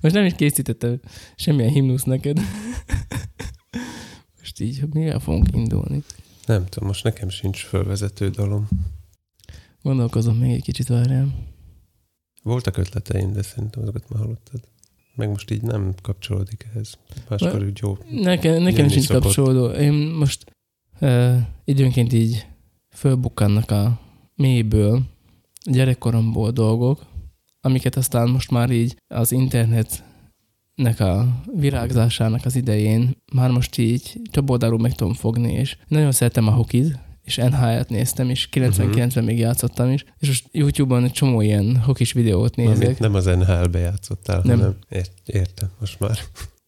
Most nem is készítettem semmilyen himnusz neked. Most így, mivel fogunk indulni? Nem tudom, most nekem sincs fölvezető dalom. Gondolkozom még egy kicsit, várjál. Voltak ötleteim, de szerintem azokat már hallottad. Meg most így nem kapcsolódik ehhez. Máskor úgy jó. Nekem, nekem sincs szokott. kapcsolódó. Én most uh, időnként így fölbukkannak a mélyből, gyerekkoromból dolgok, amiket aztán most már így az internetnek a virágzásának az idején már most így több oldalról meg tudom fogni, és nagyon szeretem a hokit, és NHL-t néztem, és 99-ben még játszottam is, és most YouTube-on egy csomó ilyen hokis videót nézek. Mármint nem az NHL-be játszottál, Nem. hanem ért, értem, most már.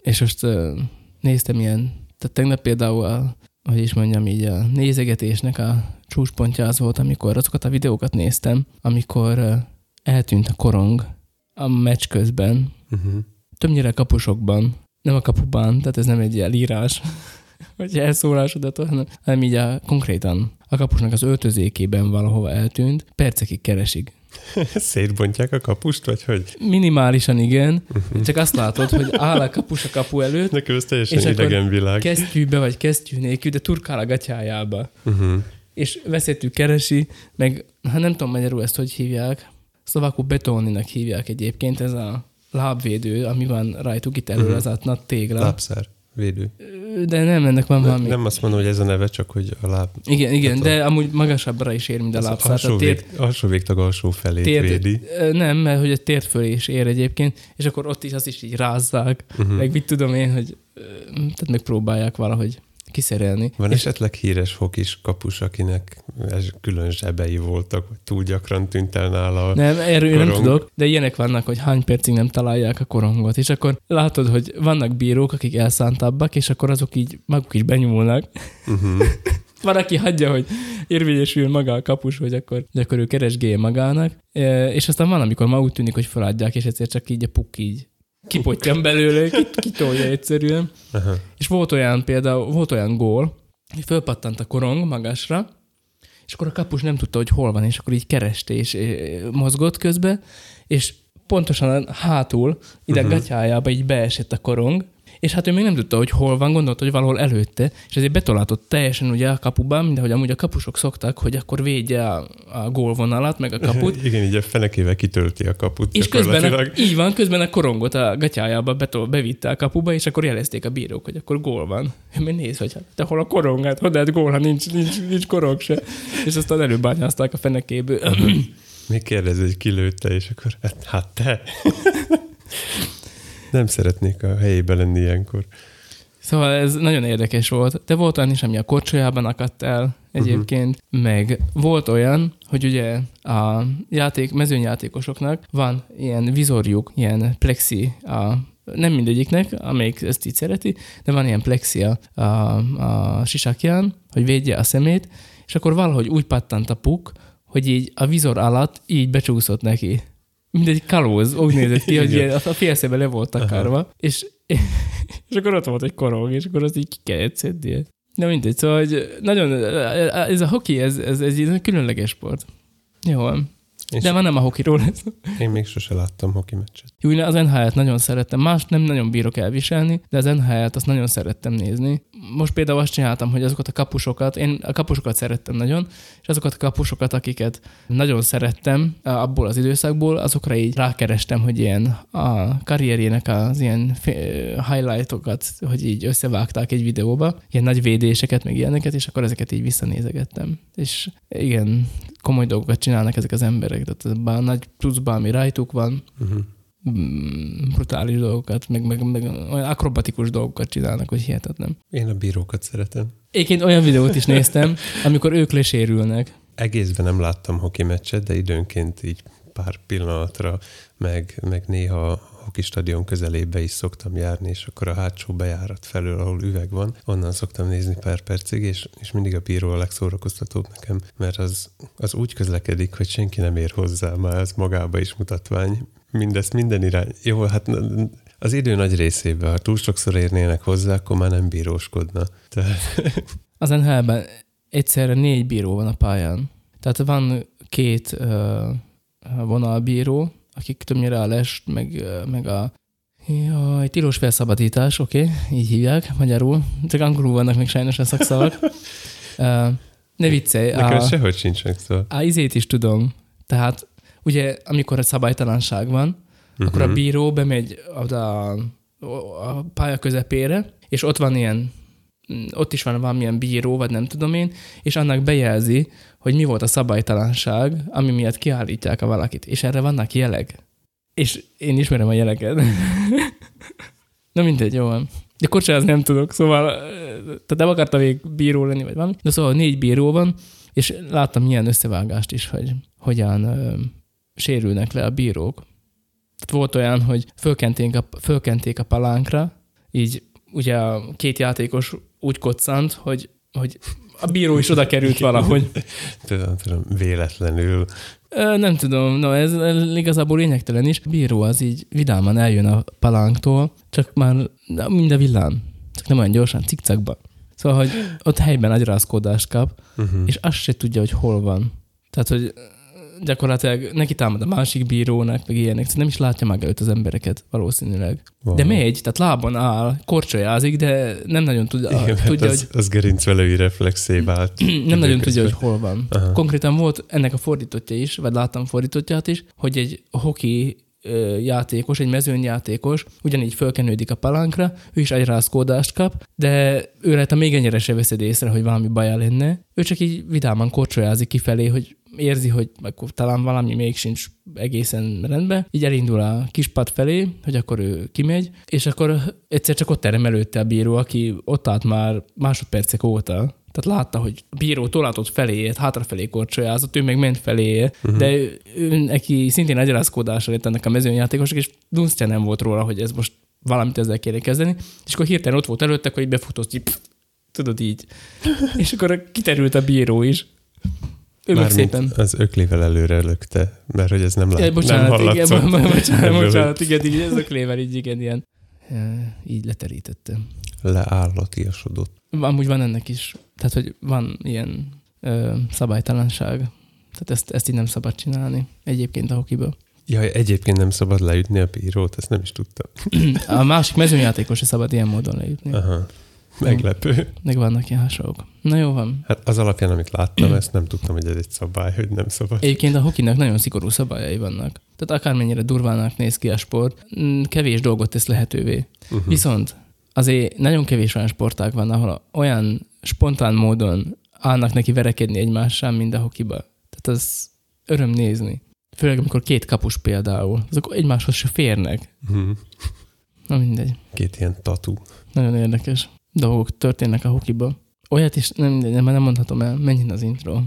És most uh, néztem ilyen, tehát tegnap például, a, hogy is mondjam így, a nézegetésnek a csúcspontja az volt, amikor azokat a videókat néztem, amikor eltűnt a korong a meccs közben, Uh-huh. többnyire kapusokban, nem a kapuban, tehát ez nem egy ilyen írás, vagy elszólásodat, hanem, hanem így a, konkrétan a kapusnak az öltözékében valahova eltűnt, percekig keresik. Szétbontják a kapust, vagy hogy? Minimálisan igen, csak azt látod, hogy áll a kapus a kapu előtt, Nekem ez teljesen És idegen világ. kesztyűbe vagy kesztyű nélkül, de turkál a gatyájába. Uh-huh. És veszettük keresi, meg hát nem tudom magyarul ezt hogy hívják, szlovakul betoninak hívják egyébként, ez a lábvédő, ami van rajtuk itt elő, Mhm. az a tégla. Lábszár, védő. De nem, ennek van valami. nem azt mondom, hogy ez a neve, csak hogy a láb... Igen, igen, Hát a- de amúgy magasabbra is ér, mint a lábszár. alsó, Tehát vég, tért, alsó végtag alsó felét tért, védi. Nem, mert hogy a tért fölé is ér egyébként, és akkor ott is azt is így rázzák, Uh-huh. meg mit tudom én, hogy tehát megpróbálják valahogy kiszerelni. Van és esetleg híres hokis kapus, akinek külön zsebei voltak, vagy túl gyakran tűnt el nála a... Nem, erről nem korong. tudok, de ilyenek vannak, hogy hány percig nem találják a korongot, és akkor látod, hogy vannak bírók, akik elszántabbak, és akkor azok így maguk is benyúlnak. Uh-huh. Van, aki hagyja, hogy érvényesül maga a kapus, hogy akkor, hogy akkor ő keresgélje magának, E, és aztán van, amikor ma úgy tűnik, hogy feladják, és egyszer csak így a puk így kipottyan belőle, kit- kitolja egyszerűen. Aha. És volt olyan például, volt olyan gól, hogy fölpattant a korong magasra, és akkor a kapus nem tudta, hogy hol van, és akkor így kereste, és eh, mozgott közbe, és pontosan hátul, ide uh-huh. gatyájába így beesett a korong, és hát ő még nem tudta, hogy hol van, gondolta, hogy valahol előtte, és ezért betolátott teljesen ugye a kapuban, mint ahogy amúgy a kapusok szoktak, hogy akkor védje a, a gólvonalat, meg a kaput, Igen, így a fenekével kitölti a kaput és közben, a, így van, közben a korongot a gatyájába betol, bevitte a kapuba, és akkor jelezték a bírók, hogy akkor gól van. Mert néz, hogy hát, te hol a korong, hát hogy lehet gól, ha nincs, nincs, nincs korong se. És aztán előbányázták a fenekéből. Még kérdezi, hogy kilőtte, és akkor hát, hát te. Nem szeretnék a helyébe lenni ilyenkor. Szóval ez nagyon érdekes volt. De volt olyan is, ami a korcsolyában akadt el egyébként, uh-huh. meg volt olyan, hogy ugye a játék, mezőnyjátékosoknak van ilyen vizorjuk, ilyen plexi a nem mindegyiknek, amelyik ezt így szereti, de van ilyen plexi a, a, a sisakján, hogy védje a szemét, és akkor valahogy úgy pattant a puk, hogy így a vizor alatt így becsúszott neki. Mint egy kalóz, úgy nézett ki, hogy ilyen, a félszébe le volt takarva, és, és akkor ott volt egy korong, és akkor azt így ki kellett szednie. De mindegy, szóval hogy nagyon, ez a hoki, ez, ez, ez egy különleges sport. Jó. És de már nem a hokiról lesz. én még sose láttam hoki meccset. Jó, az NHL-t nagyon szerettem. Más nem nagyon bírok elviselni, de az NHL-t azt nagyon szerettem nézni. Most például azt csináltam, hogy azokat a kapusokat, én a kapusokat szerettem nagyon, és azokat a kapusokat, akiket nagyon szerettem abból az időszakból, azokra így rákerestem, hogy ilyen a karrierjének az ilyen highlightokat, hogy így összevágták egy videóba, ilyen nagy védéseket, meg ilyeneket, és akkor ezeket így visszanézegettem. És igen, komoly dolgokat csinálnak ezek az emberek, tehát nagy pluszban, ami rajtuk van, Uh-huh. Mm, brutális dolgokat, meg, meg, meg olyan akrobatikus dolgokat csinálnak, hogy hihetetlen. Én a bírókat szeretem. Egyébként olyan videót is néztem, amikor ők lesérülnek. Egészben nem láttam hoki meccset, de időnként így pár pillanatra, meg, meg néha a hoki stadion közelébe is szoktam járni, és akkor a hátsó bejárat felől, ahol üveg van, onnan szoktam nézni pár percig, és, és mindig a bíró a legszórakoztatóbb nekem, mert az, az úgy közlekedik, hogy senki nem ér hozzá, már ez magába is mutatvány. Mindezt minden irány. Jó, hát az idő nagy részében, ha túl sokszor érnének hozzá, akkor már nem bíróskodna. Tehát Az NHL-ben egyszerre négy bíró van a pályán. Tehát van két uh, vonalbíró, akik többnyire a lest, meg, ö, meg a Jaj, tilos felszabadítás, oké, okay, így hívják magyarul. Csak angolul vannak még sajnos a szakszavak. Uh, ne viccelj. Nekem a, sehogy sincsenek szó. A izét is tudom. Tehát ugye, amikor a szabálytalanság van, uh-huh. akkor a mhm. bíró bemegy oda a, pálya közepére, és ott van ilyen, ott is van valamilyen bíró, vagy nem tudom én, és annak bejelzi, hogy mi volt a szabálytalanság, ami miatt kiállítják a valakit. És erre vannak jelek. És én ismerem a jeleket. Na mindegy, jó van. De kocsáz nem tudok, szóval tehát nem akartam még bíró lenni, vagy valami. De szóval négy bíró van, és láttam ilyen összevágást is, hogy hogyan sérülnek le a bírók. Tehát volt olyan, hogy fölkenték a, fölkenték a palánkra, így ugye a két játékos úgy koccant, hogy, hogy a bíró is oda került valahogy. tudom, tudom, véletlenül. Ö, nem tudom, no, ez, igazából lényegtelen is. A bíró az így vidáman eljön a palánktól, csak már mind a villám. Csak nem olyan gyorsan, cikcakban. Szóval, hogy ott helyben agyrázkódást kap, uh-huh. és azt se tudja, hogy hol van. Tehát, hogy gyakorlatilag neki támad a másik bírónak, meg ilyenek, szóval nem is látja meg előtt az embereket valószínűleg. Wow. De megy, tehát lábon áll, korcsolyázik, de nem nagyon tud, Igen, tudja, az, hogy... Az gerincvelői reflexé vált. nem nagyon tudja, hogy hol van. Aha. Konkrétan volt ennek a fordítottja is, vagy láttam fordítottját is, hogy egy hoki játékos, egy mezőnyjátékos ugyanígy fölkenődik a palánkra, ő is agyrázkódást kap, de ő rajta még ennyire se veszed észre, hogy valami baja lenne. Ő csak így vidáman korcsolyázik kifelé, hogy érzi, hogy akkor talán valami még sincs egészen rendben, így elindul a kispad felé, hogy akkor ő kimegy, és akkor egyszer csak ott terem előtte a bíró, aki ott állt már másodpercek óta, tehát látta, hogy a bíró tolátott felé, hátrafelé korcsolyázott, ő meg ment felé, uh-huh. de ő, ő, neki szintén agyrázkódásra lett ennek a mezőnyjátékosok, és dunsztja nem volt róla, hogy ez most valamit ezzel kéne kezdeni, és akkor hirtelen ott volt előttek, hogy befutott, így, pff, tudod így. és akkor kiterült a bíró is. Örülök szépen. Az öklével előre lökte, mert hogy ez nem lát, ja, bocsánat, nem igen, bocsánat, bocsánat, bocsánat, igen, így az öklével így, igen, ilyen, így leterítette. Leállatiasodott. Amúgy van ennek is, tehát, hogy van ilyen ö, szabálytalanság. Tehát ezt, ezt így nem szabad csinálni egyébként a hokiből. Ja, egyébként nem szabad leütni a bírót, ezt nem is tudtam. A másik mezőnyjátékos se szabad ilyen módon leütni. Aha. Meglepő. Meg vannak ilyen hasonlók. Na jó van. Hát az alapján, amit láttam, ezt nem tudtam, hogy ez egy szabály, hogy nem szabad. Egyébként a hokinak nagyon szigorú szabályai vannak. Tehát akármennyire durvának néz ki a sport, mm, kevés dolgot tesz lehetővé. Uh-huh. Viszont azért nagyon kevés olyan sportág van, ahol olyan spontán módon állnak neki verekedni egymással, mint a hokiba. Tehát az öröm nézni. Főleg, amikor két kapus például, azok egymáshoz se férnek. Uh-huh. Na mindegy. Két ilyen tatú. Nagyon érdekes dolgok történnek a hokiba. Olyat is nem, nem, nem mondhatom el, menjen az intro.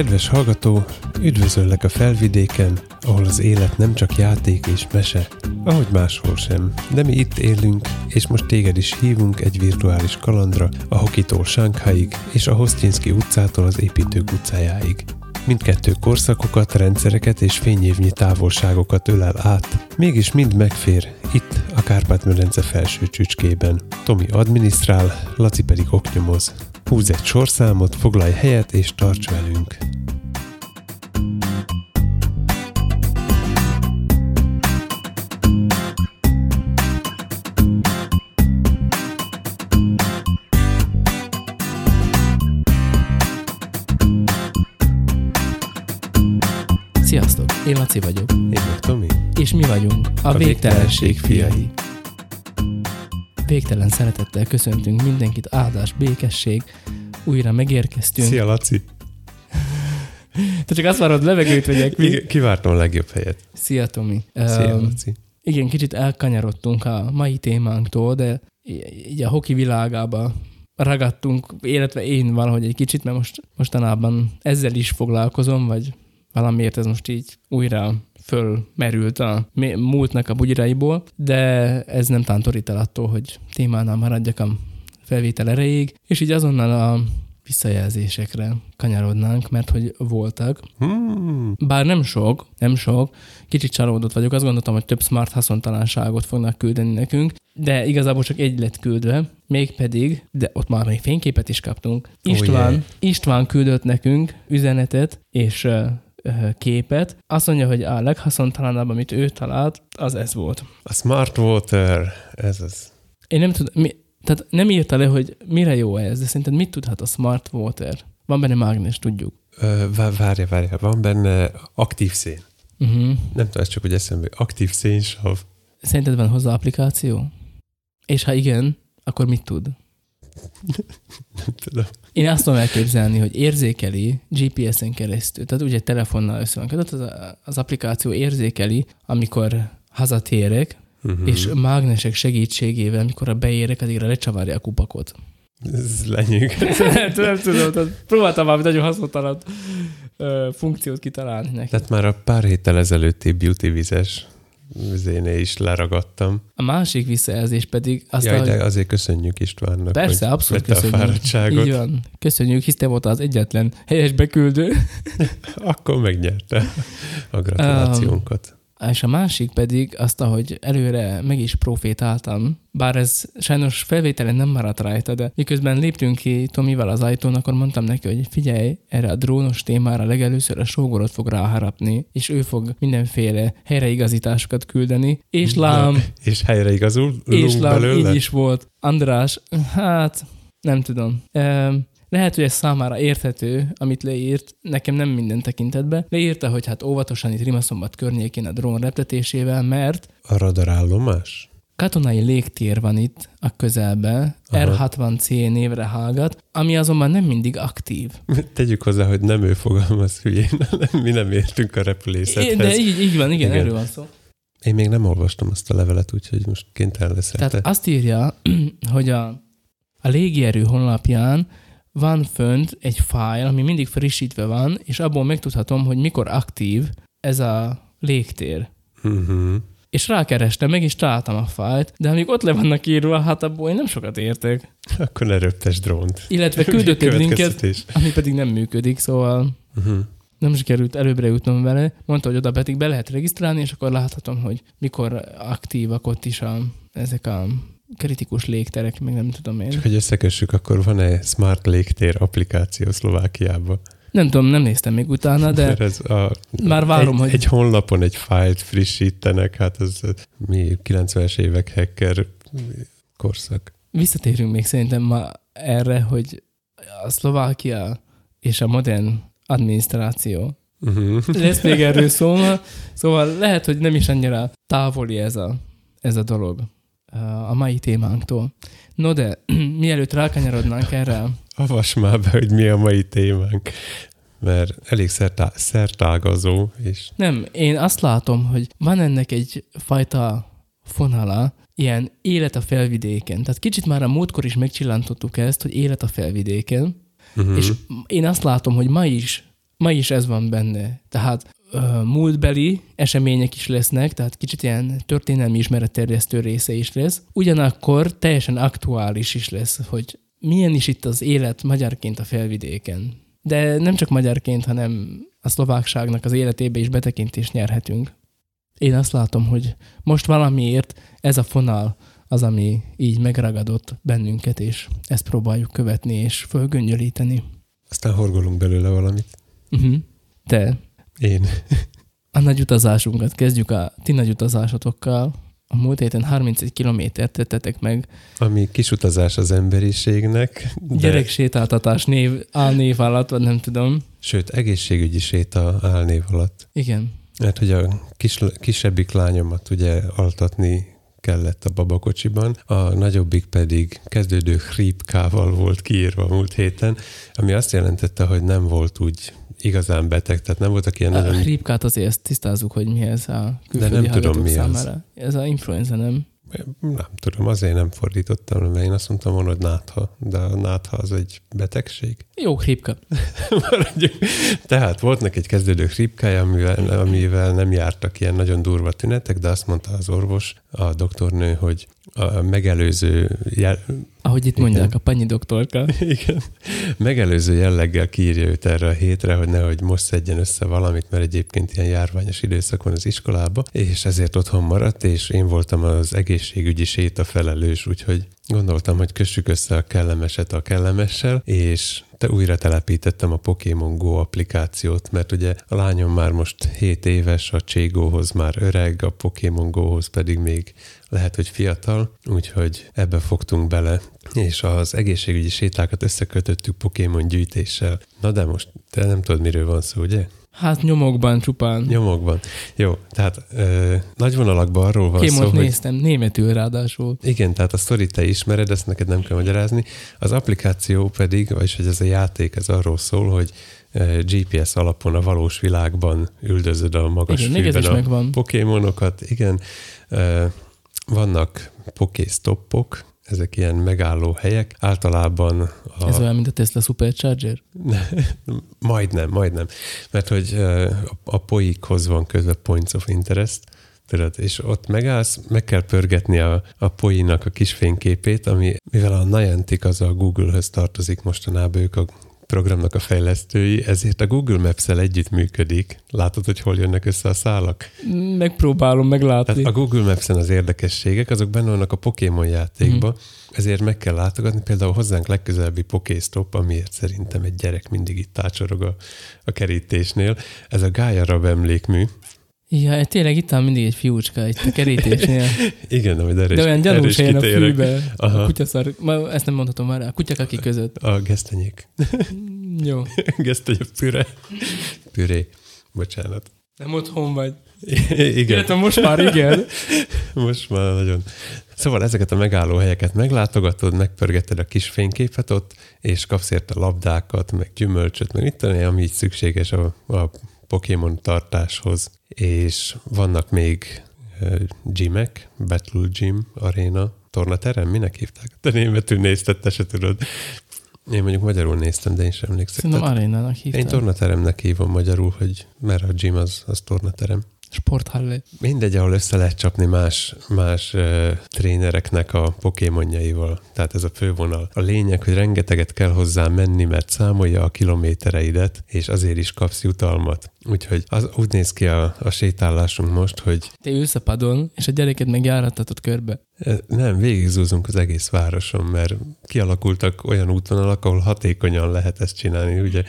Kedves hallgató, üdvözöllek a felvidéken, ahol az élet nem csak játék és mese, ahogy máshol sem. De mi itt élünk, és most téged is hívunk egy virtuális kalandra, a Hokitól Sánkháig, és a Hostinski utcától az építők utcájáig. Mindkettő korszakokat, rendszereket és fényévnyi távolságokat ölel át, mégis mind megfér, itt a Kárpát-medence felső csücskében. Tomi adminisztrál, Laci pedig oknyomoz. Húzz egy sorszámot, foglalj helyet és tarts velünk! Laci vagyok. Én meg Tomi. És mi vagyunk a, a Végtelenség fiai. Végtelen szeretettel köszöntünk mindenkit, áldás, békesség. Újra megérkeztünk. Szia, Laci! Te csak azt várod, levegőt vegyek. Mi? Kivártam a legjobb helyet. Szia, Tomi. Szia, um, Laci. Igen, kicsit elkanyarodtunk a mai témánktól, de így a hoki világába ragadtunk, illetve én valahogy egy kicsit, mert most mostanában ezzel is foglalkozom, vagy valamiért ez most így újra fölmerült a múltnak a bugyraiból, de ez nem tántorít el attól, hogy témánál maradjak a felvétel erejéig, és így azonnal a visszajelzésekre kanyarodnánk, mert hogy voltak. Hmm. Bár nem sok, nem sok, kicsit csalódott vagyok, azt gondoltam, hogy több smart haszontalanságot fognak küldeni nekünk, de igazából csak egy lett küldve, mégpedig, de ott már még fényképet is kaptunk. Oh, István, yeah. István küldött nekünk üzenetet és képet. Azt mondja, hogy a leghaszontalanabb, amit ő talált, az ez volt. A Smart Water, ez az. Én nem tudom, mi, tehát nem írta le, hogy mire jó ez, de szerinted mit tudhat a Smart Water? Van benne mágnes, tudjuk. Ö, Várja, várja, van benne aktív szén. Uh-huh. Nem tudom, ez csak hogy eszembe. Aktív szénsav. Szerinted van hozzá applikáció? És ha igen, akkor mit tud? Nem tudom. Én azt tudom elképzelni, hogy érzékeli GPS-en keresztül, tehát ugye telefonnal össze van kötött, az, az applikáció érzékeli, amikor hazatérek, Uh-huh. és mágnesek segítségével, amikor a beérek, addigra lecsavarja a kupakot. Ez lenyűg. nem, tudom, nem tudom, tehát próbáltam valami nagyon haszontalan ö, funkciót kitalálni neki. Tehát már a pár héttel ezelőtti beauty vizes zéné is leragadtam. A másik visszajelzés pedig azt, Jaj, de azért köszönjük Istvánnak, Persze, hogy abszolút vette a köszönjük. fáradtságot. így van. Köszönjük, hisz te voltál az egyetlen helyes beküldő. Akkor megnyerte a gratulációnkat. És a másik pedig azt, ahogy előre meg is profétáltam, bár ez sajnos felvételen nem maradt rajta, de miközben léptünk ki Tomival az ajtón, akkor mondtam neki, hogy figyelj, erre a drónos témára legelőször a sógorot fog ráharapni, és ő fog mindenféle helyreigazításokat küldeni, és lám, Na, és helyre igazul és lám, belőle? így is volt. András, hát nem tudom. Ehm, lehet, hogy ez számára érthető, amit leírt, nekem nem minden tekintetben. Leírta, hogy hát óvatosan itt Rimaszombat környékén a drón reptetésével, mert A radarállomás? katonai légtér van itt a közelben, Aha. R60C névre hallgat, ami azonban nem mindig aktív. Tegyük hozzá, hogy nem ő fogalmaz hülyén, mi nem értünk a repülészethez. De így, így van, igen, Igen. erről van szó. Én még nem olvastam azt a levelet, úgyhogy most kénytelen leszel Tehát te. azt írja, hogy a, a légierő honlapján van fönt egy fájl, ami mindig frissítve van, és abból megtudhatom, hogy mikor aktív ez a légtér. Uh-huh. És rákerestem, meg is találtam a fájlt, de amíg ott le vannak írva, hát abból én nem sokat értek. Akkor ne röptes drónt. Illetve küldött egy linket, ami pedig nem működik, szóval Uh-huh. nem sikerült előbbre jutnom vele. Mondta, hogy oda pedig be lehet regisztrálni, és akkor láthatom, hogy mikor aktívak ott is a, ezek a kritikus légterek, meg nem tudom én. Csak hogy összekössük, akkor van-e Smart Légtér applikáció Szlovákiában? Nem tudom, nem néztem még utána, de Mert ez a, már várom, egy, hogy... egy honlapon egy fájlt frissítenek, hát ez mi 90-es évek hacker korszak. Visszatérünk még szerintem ma erre, hogy a Szlovákia és a modern adminisztráció. Uh-huh. Lesz még erről szó, szóval lehet, hogy nem is annyira távoli ez a, ez a dolog a mai témánktól. No de, mielőtt rákanyarodnánk erre, Avas már be, hogy mi a mai témánk, mert elég szertá- szertágazó, és nem, én azt látom, hogy van ennek egy fajta fonala, ilyen élet a felvidéken. Tehát kicsit már a múltkor is megcsillantottuk ezt, hogy élet a felvidéken, uh-huh. És én azt látom, hogy ma is, ma is ez van benne. Tehát múltbeli események is lesznek, tehát kicsit ilyen történelmi ismeretterjesztő része is lesz. Ugyanakkor teljesen aktuális is lesz, hogy milyen is itt az élet magyarként a felvidéken. De nem csak magyarként, hanem a szlovákságnak az életébe is betekintést nyerhetünk. Én azt látom, hogy most valamiért ez a fonal az, ami így megragadott bennünket, és ezt próbáljuk követni és fölgöngyölíteni. aztán horgolunk belőle valamit. Uh-huh. De Én. a nagy utazásunkat kezdjük a ti nagy utazásotokkal. A múlt héten 31 kilométert tettetek meg. Ami kisutazás az emberiségnek, de, Gyereksétáltatás név, álnév alatt, vagy nem tudom. sőt, egészségügyi séta álnév alatt. Igen. Mert hogy a kis, kisebbik lányomat ugye altatni kellett a babakocsiban, a nagyobbik pedig kezdődő hrípkával volt kiírva múlt héten, ami azt jelentette, hogy nem volt úgy igazán beteg, tehát nem voltak ilyen A nagyon... hrípkát azért ezt tisztázzuk, hogy mi ez a külföldi nem tudom, mi az. Ez a influenza, nem? Nem tudom, azért nem fordítottam, mert én azt mondtam volna, hogy nátha, de a nátha az egy betegség. Jó, hripka. Maradjunk. Tehát volt neki egy kezdődő hripkája, amivel, amivel nem jártak ilyen nagyon durva tünetek, de azt mondta az orvos, a doktornő, hogy a megelőző jel... Ahogy itt Igen. mondják, a panyi doktorka. Igen. Megelőző jelleggel kírja őt erre a hétre, hogy nehogy most szedjen össze valamit, mert egyébként ilyen járványos időszak van az iskolába, és ezért otthon maradt, és én voltam az egészségügyi séta felelős, úgyhogy gondoltam, hogy kössük össze a kellemeset a kellemessel, és te újra telepítettem a Pokémon Go applikációt, mert ugye a lányom már most 7 éves, a Cségóhoz már öreg, a Pokémon Go-hoz pedig még lehet, hogy fiatal, úgyhogy ebbe fogtunk bele, és az egészségügyi sétákat összekötöttük Pokémon gyűjtéssel. Na de most te nem tudod, miről van szó, ugye? Hát nyomokban csupán. Nyomokban. Jó, tehát ö, nagy vonalakban arról van Kémot szó, néztem, hogy... németül ráadásul. Igen, tehát a sztorit te ismered, ezt neked nem kell magyarázni. Az applikáció pedig, vagyis hogy ez a játék, ez arról szól, hogy GPS alapon a valós világban üldözöd a magas igen, fűben a megvan. pokémonokat. Igen, vannak pokéstoppok, ezek ilyen megálló helyek. Általában... A... Ez olyan, mint a Tesla Supercharger? majdnem, majdnem. Mert hogy a poikhoz van közve points of interest, tudod, és ott megállsz, meg kell pörgetni a, a poinak a kis fényképét, ami, mivel a Niantic az a Google-höz tartozik mostanában, ők a programnak a fejlesztői, ezért a Google Maps-el együtt működik. Látod, hogy hol jönnek össze a szálak? Megpróbálom meglátni. Tehát a Google Maps-en az érdekességek, azok benne vannak a Pokémon játékban, mm. ezért meg kell látogatni. Például hozzánk legközelebbi Pokéstop, amiért szerintem egy gyerek mindig itt tácsorog a, a kerítésnél. Ez a Gaia Rab emlékmű, Ja, tényleg itt van mindig egy fiúcska itt a kerítésnél. Igen, amit erre De olyan gyanús helyen a fűbe. Aha. A kutyaszar, ma ezt nem mondhatom már, a kutyakaki között. A gesztenyék. Jó. Gesztenye püre. Püré. Bocsánat. Nem otthon vagy. igen. Illetve most már igen. most már nagyon. Szóval ezeket a megálló helyeket meglátogatod, megpörgeted a kis fényképet ott, és kapsz érte labdákat, meg gyümölcsöt, meg tudom, ami így szükséges a, a Pokémon tartáshoz, és vannak még gymek, Battle Gym, Arena, tornaterem, minek hívták? Te németül nézted, te se tudod. Én mondjuk magyarul néztem, de én sem emlékszem. Szerintem arénának hívtam. Én tornateremnek hívom magyarul, hogy mert a gym az, az tornaterem. Sporthalle. Mindegy, ahol össze lehet csapni más, más uh, trénereknek a pokémonjaival. Tehát ez a fővonal. A lényeg, hogy rengeteget kell hozzá menni, mert számolja a kilométereidet, és azért is kapsz jutalmat. Úgyhogy az úgy néz ki a, a sétálásunk most, hogy... Te ülsz a padon, és a gyereket meg járatatod körbe. Nem, végigzúzunk az egész városon, mert kialakultak olyan útvonalak, ahol hatékonyan lehet ezt csinálni. Ugye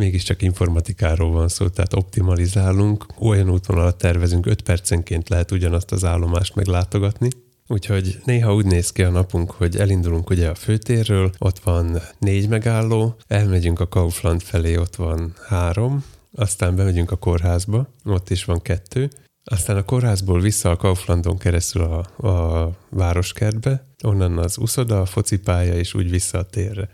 mégiscsak informatikáról van szó, tehát optimalizálunk, olyan útvonalat tervezünk, 5 percenként lehet ugyanazt az állomást meglátogatni, Úgyhogy néha úgy néz ki a napunk, hogy elindulunk ugye a főtérről, ott van négy megálló, elmegyünk a Kaufland felé, ott van három, aztán bemegyünk a kórházba, ott is van kettő, aztán a kórházból vissza a Kauflandon keresztül a, a városkertbe, onnan az uszoda, a focipálya, és úgy vissza a térre.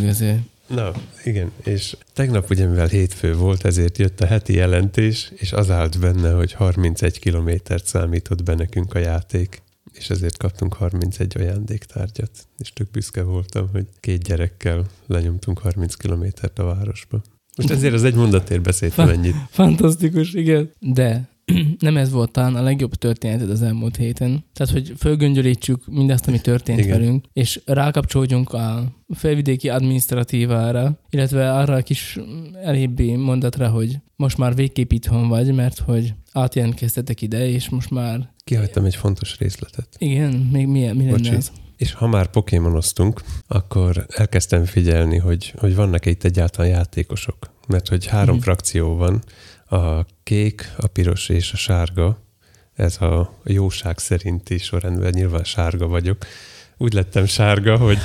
Igazán. Na, igen, és tegnap ugye, mivel hétfő volt, ezért jött a heti jelentés, és az állt benne, hogy 31 kilométert számított be nekünk a játék, és ezért kaptunk 31 ajándéktárgyat, és tök büszke voltam, hogy két gyerekkel lenyomtunk 30 kilométert a városba. Most ezért az egy mondatért beszéltem ennyit. Fantasztikus, igen. De nem ez volt talán a legjobb történeted az elmúlt héten. Tehát, hogy fölgöngyölítsük mindazt, ami történt Igen. velünk, és rákapcsolódjunk a felvidéki adminisztratívára, illetve arra a kis elébbi mondatra, hogy most már végképp itthon vagy, mert hogy átjelentkeztetek ide, és most már... Kihagytam egy fontos részletet. Igen, még mi, mi lenne ez? És ha már pokémonoztunk, akkor elkezdtem figyelni, hogy, hogy vannak itt egyáltalán játékosok. Mert hogy három mm. frakció van, a kék, a piros és a sárga, ez a jóság szerinti sorrendben, nyilván sárga vagyok. Úgy lettem sárga, hogy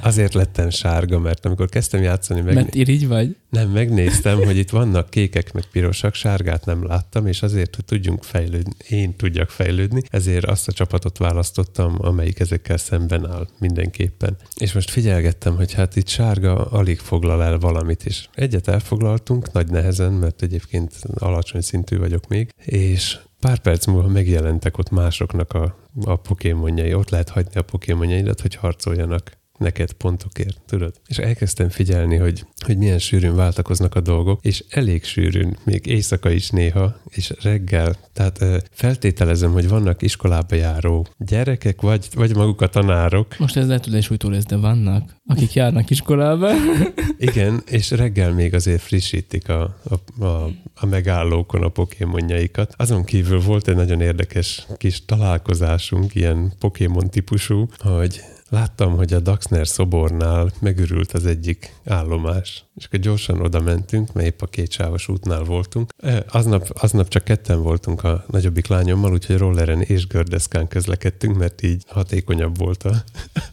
Azért lettem sárga, mert amikor kezdtem játszani... Meg... Mert irigy vagy? Nem, megnéztem, hogy itt vannak kékek meg pirosak, sárgát nem láttam, és azért, hogy tudjunk fejlődni, én tudjak fejlődni, ezért azt a csapatot választottam, amelyik ezekkel szemben áll mindenképpen. És most figyelgettem, hogy hát itt sárga alig foglal el valamit, és egyet elfoglaltunk, nagy nehezen, mert egyébként alacsony szintű vagyok még, és pár perc múlva megjelentek ott másoknak a, a pokémonjai. Ott lehet hagyni a pokémonjaidat, hogy harcoljanak neked pontokért, tudod? És elkezdtem figyelni, hogy, hogy milyen sűrűn váltakoznak a dolgok, és elég sűrűn, még éjszaka is néha, és reggel. Tehát feltételezem, hogy vannak iskolába járó gyerekek, vagy, vagy maguk a tanárok. Most ez lehet, hogy lesz, de vannak, akik járnak iskolába. Igen, és reggel még azért frissítik a, a, a, a megállókon a pokémonjaikat. Azon kívül volt egy nagyon érdekes kis találkozásunk, ilyen pokémon típusú, hogy láttam, hogy a Daxner szobornál megürült az egyik állomás, és akkor gyorsan oda mentünk, mert épp a kétsávos útnál voltunk. E, aznap, aznap csak ketten voltunk a nagyobbik lányommal, úgyhogy rolleren és gördeszkán közlekedtünk, mert így hatékonyabb volt a,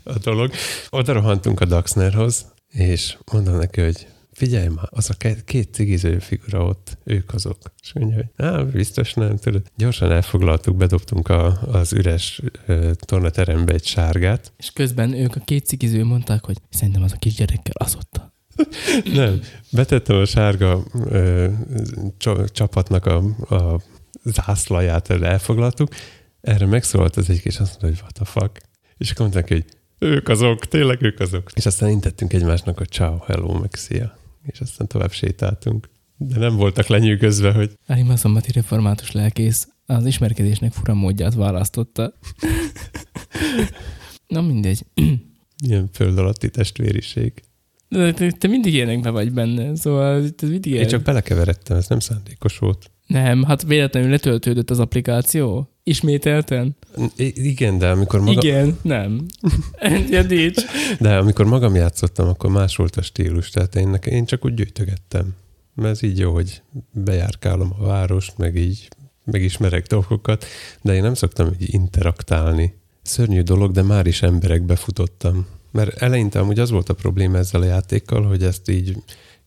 a dolog. Oda rohantunk a Daxnerhoz, és mondom neki, hogy figyelj már, az a két, két cigiző figura ott, ők azok. És mondja, hogy á, biztos nem, tudod. Gyorsan elfoglaltuk, bedobtunk a, az üres uh, tornaterembe egy sárgát. És közben ők a két cigiző mondták, hogy szerintem az a kisgyerekkel az ott. nem, betettem a sárga ö, csapatnak a, a zászlaját, elfoglaltuk. Erre megszólalt az egyik, és azt mondta, hogy what the fuck. És akkor mondták, hogy ők azok, tényleg ők azok. És aztán intettünk egymásnak, hogy ciao, hello, meg szia és aztán tovább sétáltunk. De nem voltak lenyűgözve, hogy... Elima szombati református lelkész az ismerkedésnek fura módját választotta. Na mindegy. Ilyen föld alatti testvériség. De te, te mindig ilyenekben vagy benne, szóval te mindig Én csak belekeveredtem, ez nem szándékos volt. Nem, hát véletlenül letöltődött az applikáció. Ismételten? I- igen, de amikor magam... Igen, nem. ja, nincs. De amikor magam játszottam, akkor más volt a stílus, tehát én, én csak úgy gyűjtögettem. Mert ez így jó, hogy bejárkálom a várost, meg így megismerek dolgokat, de én nem szoktam így interaktálni. Szörnyű dolog, de már is emberekbe futottam. Mert eleinte amúgy az volt a probléma ezzel a játékkal, hogy ezt így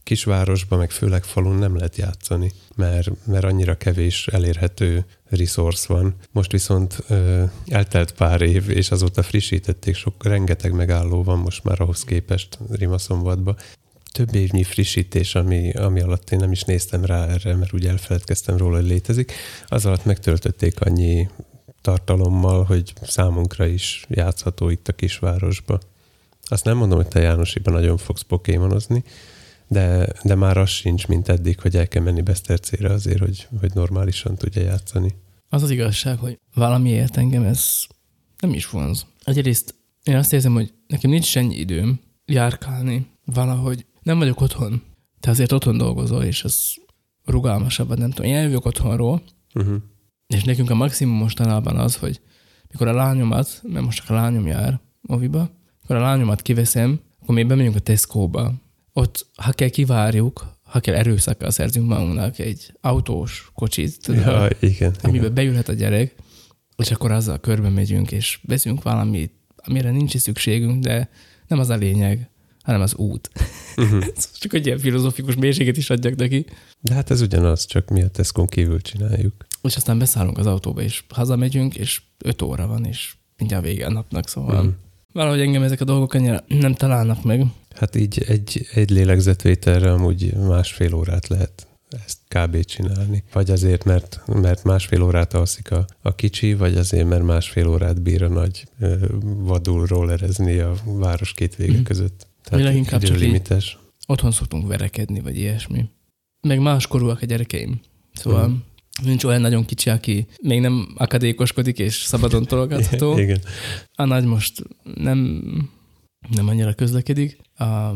kisvárosban, meg főleg falun nem lehet játszani, mert, mert annyira kevés elérhető resource van. Most viszont ö, eltelt pár év, és azóta frissítették, sok, rengeteg megálló van most már ahhoz képest Rimaszombatba. Több évnyi frissítés, ami, ami alatt én nem is néztem rá erre, mert úgy elfeledkeztem róla, hogy létezik. Az alatt megtöltötték annyi tartalommal, hogy számunkra is játszható itt a kisvárosba. Azt nem mondom, hogy te Jánosiban nagyon fogsz pokémonozni, de, de már az sincs, mint eddig, hogy el kell menni Besztercére azért, hogy, hogy normálisan tudja játszani. Az az igazság, hogy valamiért engem ez nem is vonz. Egyrészt én azt érzem, hogy nekem nincs ennyi időm járkálni valahogy. Nem vagyok otthon. Te azért otthon dolgozol, és ez rugalmasabban, nem tudom. Én jövök otthonról, uh-huh. és nekünk a maximum mostanában az, hogy mikor a lányomat, mert most csak a lányom jár oviba, akkor a lányomat kiveszem, akkor még bemegyünk a Tesco-ba, ott, ha kell kivárjuk, ha kell erőszakkal szerzünk magunknak egy autós kocsit, tudod, ja, igen, amiben igen. beülhet a gyerek, és akkor azzal körbe megyünk, és veszünk valamit, amire nincs is szükségünk, de nem az a lényeg, hanem az út. Uh-huh. csak egy ilyen filozofikus mélységet is adjak neki. De hát ez ugyanaz, csak mi a Tesco kívül csináljuk. És aztán beszállunk az autóba, és hazamegyünk, és öt óra van, és mindjárt vége a napnak, szóval uh-huh. valahogy engem ezek a dolgok annyira nem találnak meg. Hát így egy, egy lélegzetvételre amúgy másfél órát lehet ezt kb. csinálni. Vagy azért, mert, mert másfél órát alszik a, a kicsi, vagy azért, mert másfél órát bír a nagy vadul rollerezni a város két vége mm. között. Tehát Mi leginkább csak limites. otthon szoktunk verekedni, vagy ilyesmi. Meg máskorúak a gyerekeim. Szóval mm. nincs olyan nagyon kicsi, aki még nem akadékoskodik és szabadon tologatható. Igen. A nagy most nem nem annyira közlekedik. A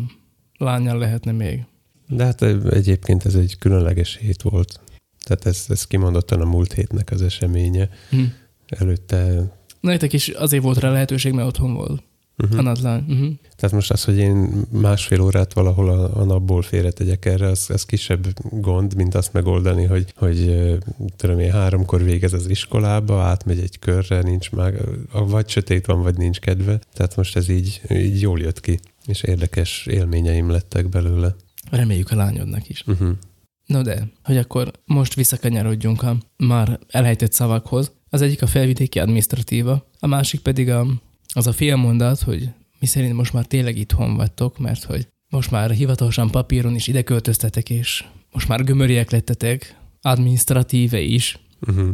lányjal lehetne még. De hát egyébként ez egy különleges hét volt. Tehát ez, ez kimondottan a múlt hétnek az eseménye. Hm. Előtte... Nektek is azért volt rá lehetőség, mert otthon volt. Uh-huh. A nadlány. Uh-huh. Tehát most az, hogy én másfél órát valahol a, a napból félretegyek erre, az, az kisebb gond, mint azt megoldani, hogy, hogy tudom én, háromkor végez az iskolába, átmegy egy körre, nincs már, vagy sötét van, vagy nincs kedve. Tehát most ez így, így jól jött ki, és érdekes élményeim lettek belőle. Reméljük a lányodnak is. Uh-huh. No de, hogy akkor most visszakanyarodjunk a már elhelytett szavakhoz. Az egyik a felvidéki administratíva, a másik pedig a az a félmondat, hogy mi szerint most már tényleg itthon vagytok, mert hogy most már hivatalosan papíron is ide költöztetek, és most már gömöriek lettetek, administratíve is. Uh-huh.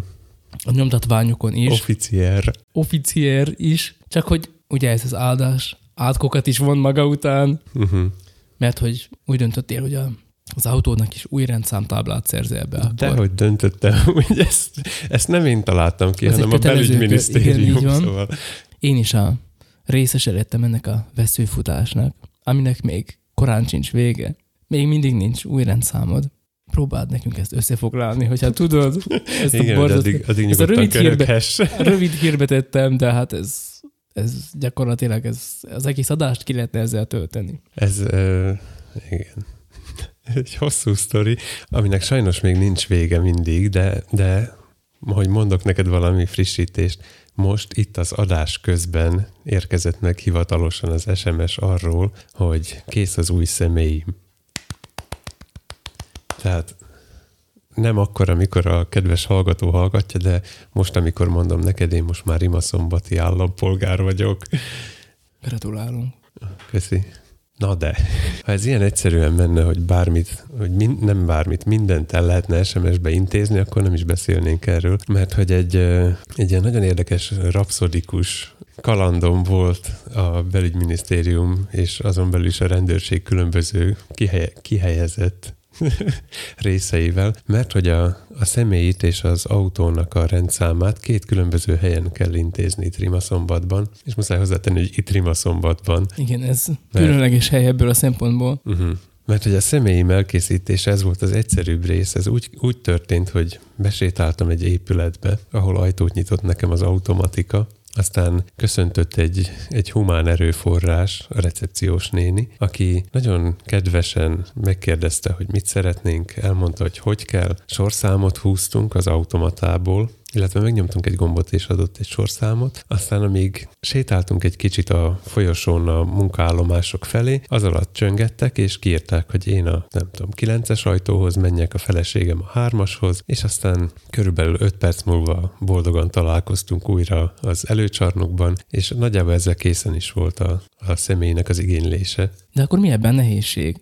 a nyomtatványokon is. Officier. Officier is, csak hogy ugye ez az áldás átkokat is von maga után, Uh-huh. mert hogy úgy döntöttél, hogy a, az autódnak is új rendszámtáblát szerzel be. Akkor. Dehogy döntöttem, hogy ezt, ezt nem én találtam ki, Ez hanem a belügyminisztérium. igen, így van. Szóval Én is a részesedettem ennek a veszőfutásnak, aminek még korán sincs vége. Még mindig nincs új rendszámod. Próbáld nekünk ezt összefoglalni, hogyha tudod. Ezt igen, a borzasztó- addig, addig ezt a rövid hírbe-. Rövid hírbe tettem, de hát ez, ez gyakorlatilag ez, az egész adást ki lehetne ezzel tölteni. Ez, uh, igen. Egy hosszú sztori, aminek sajnos még nincs vége mindig, de, de hogy mondok neked valami frissítést, most itt az adás közben érkezett meg hivatalosan az SMS arról, hogy kész az új személyim. Tehát nem akkor, amikor a kedves hallgató hallgatja, de most, amikor mondom neked, én most már imaszombati állampolgár vagyok. Gratulálunk. Köszi. Na de, ha ez ilyen egyszerűen menne, hogy bármit, hogy min, nem bármit, mindent el lehetne SMS-be intézni, akkor nem is beszélnénk erről, mert hogy egy, egy ilyen nagyon érdekes, rapszodikus kalandom volt a belügyminisztérium és azon belül is a rendőrség különböző kihelye, kihelyezett részeivel, mert hogy a, a személyit és az autónak a rendszámát két különböző helyen kell intézni itt Rimaszombatban, és muszáj hozzátenni, hogy itt Rimaszombatban, Igen, ez különleges hely ebből a szempontból. Uh-huh. Mert hogy a személyim elkészítése, ez volt az egyszerűbb rész, ez úgy, úgy történt, hogy besétáltam egy épületbe, ahol ajtót nyitott nekem az automatika, aztán köszöntött egy, egy humán erőforrás, a recepciós néni, aki nagyon kedvesen megkérdezte, hogy mit szeretnénk, elmondta, hogy hogy kell. Sorszámot húztunk az automatából, illetve megnyomtunk egy gombot és adott egy sorszámot, aztán amíg sétáltunk egy kicsit a folyosón a munkaállomások felé, az alatt csöngettek, és kiírták, hogy én a, nem tudom, 9-es ajtóhoz menjek, a feleségem a 3-ashoz, és aztán körülbelül 5 perc múlva boldogan találkoztunk újra az előcsarnokban, és nagyjából ezzel készen is volt a, a személynek az igénylése. De akkor mi ebben nehézség?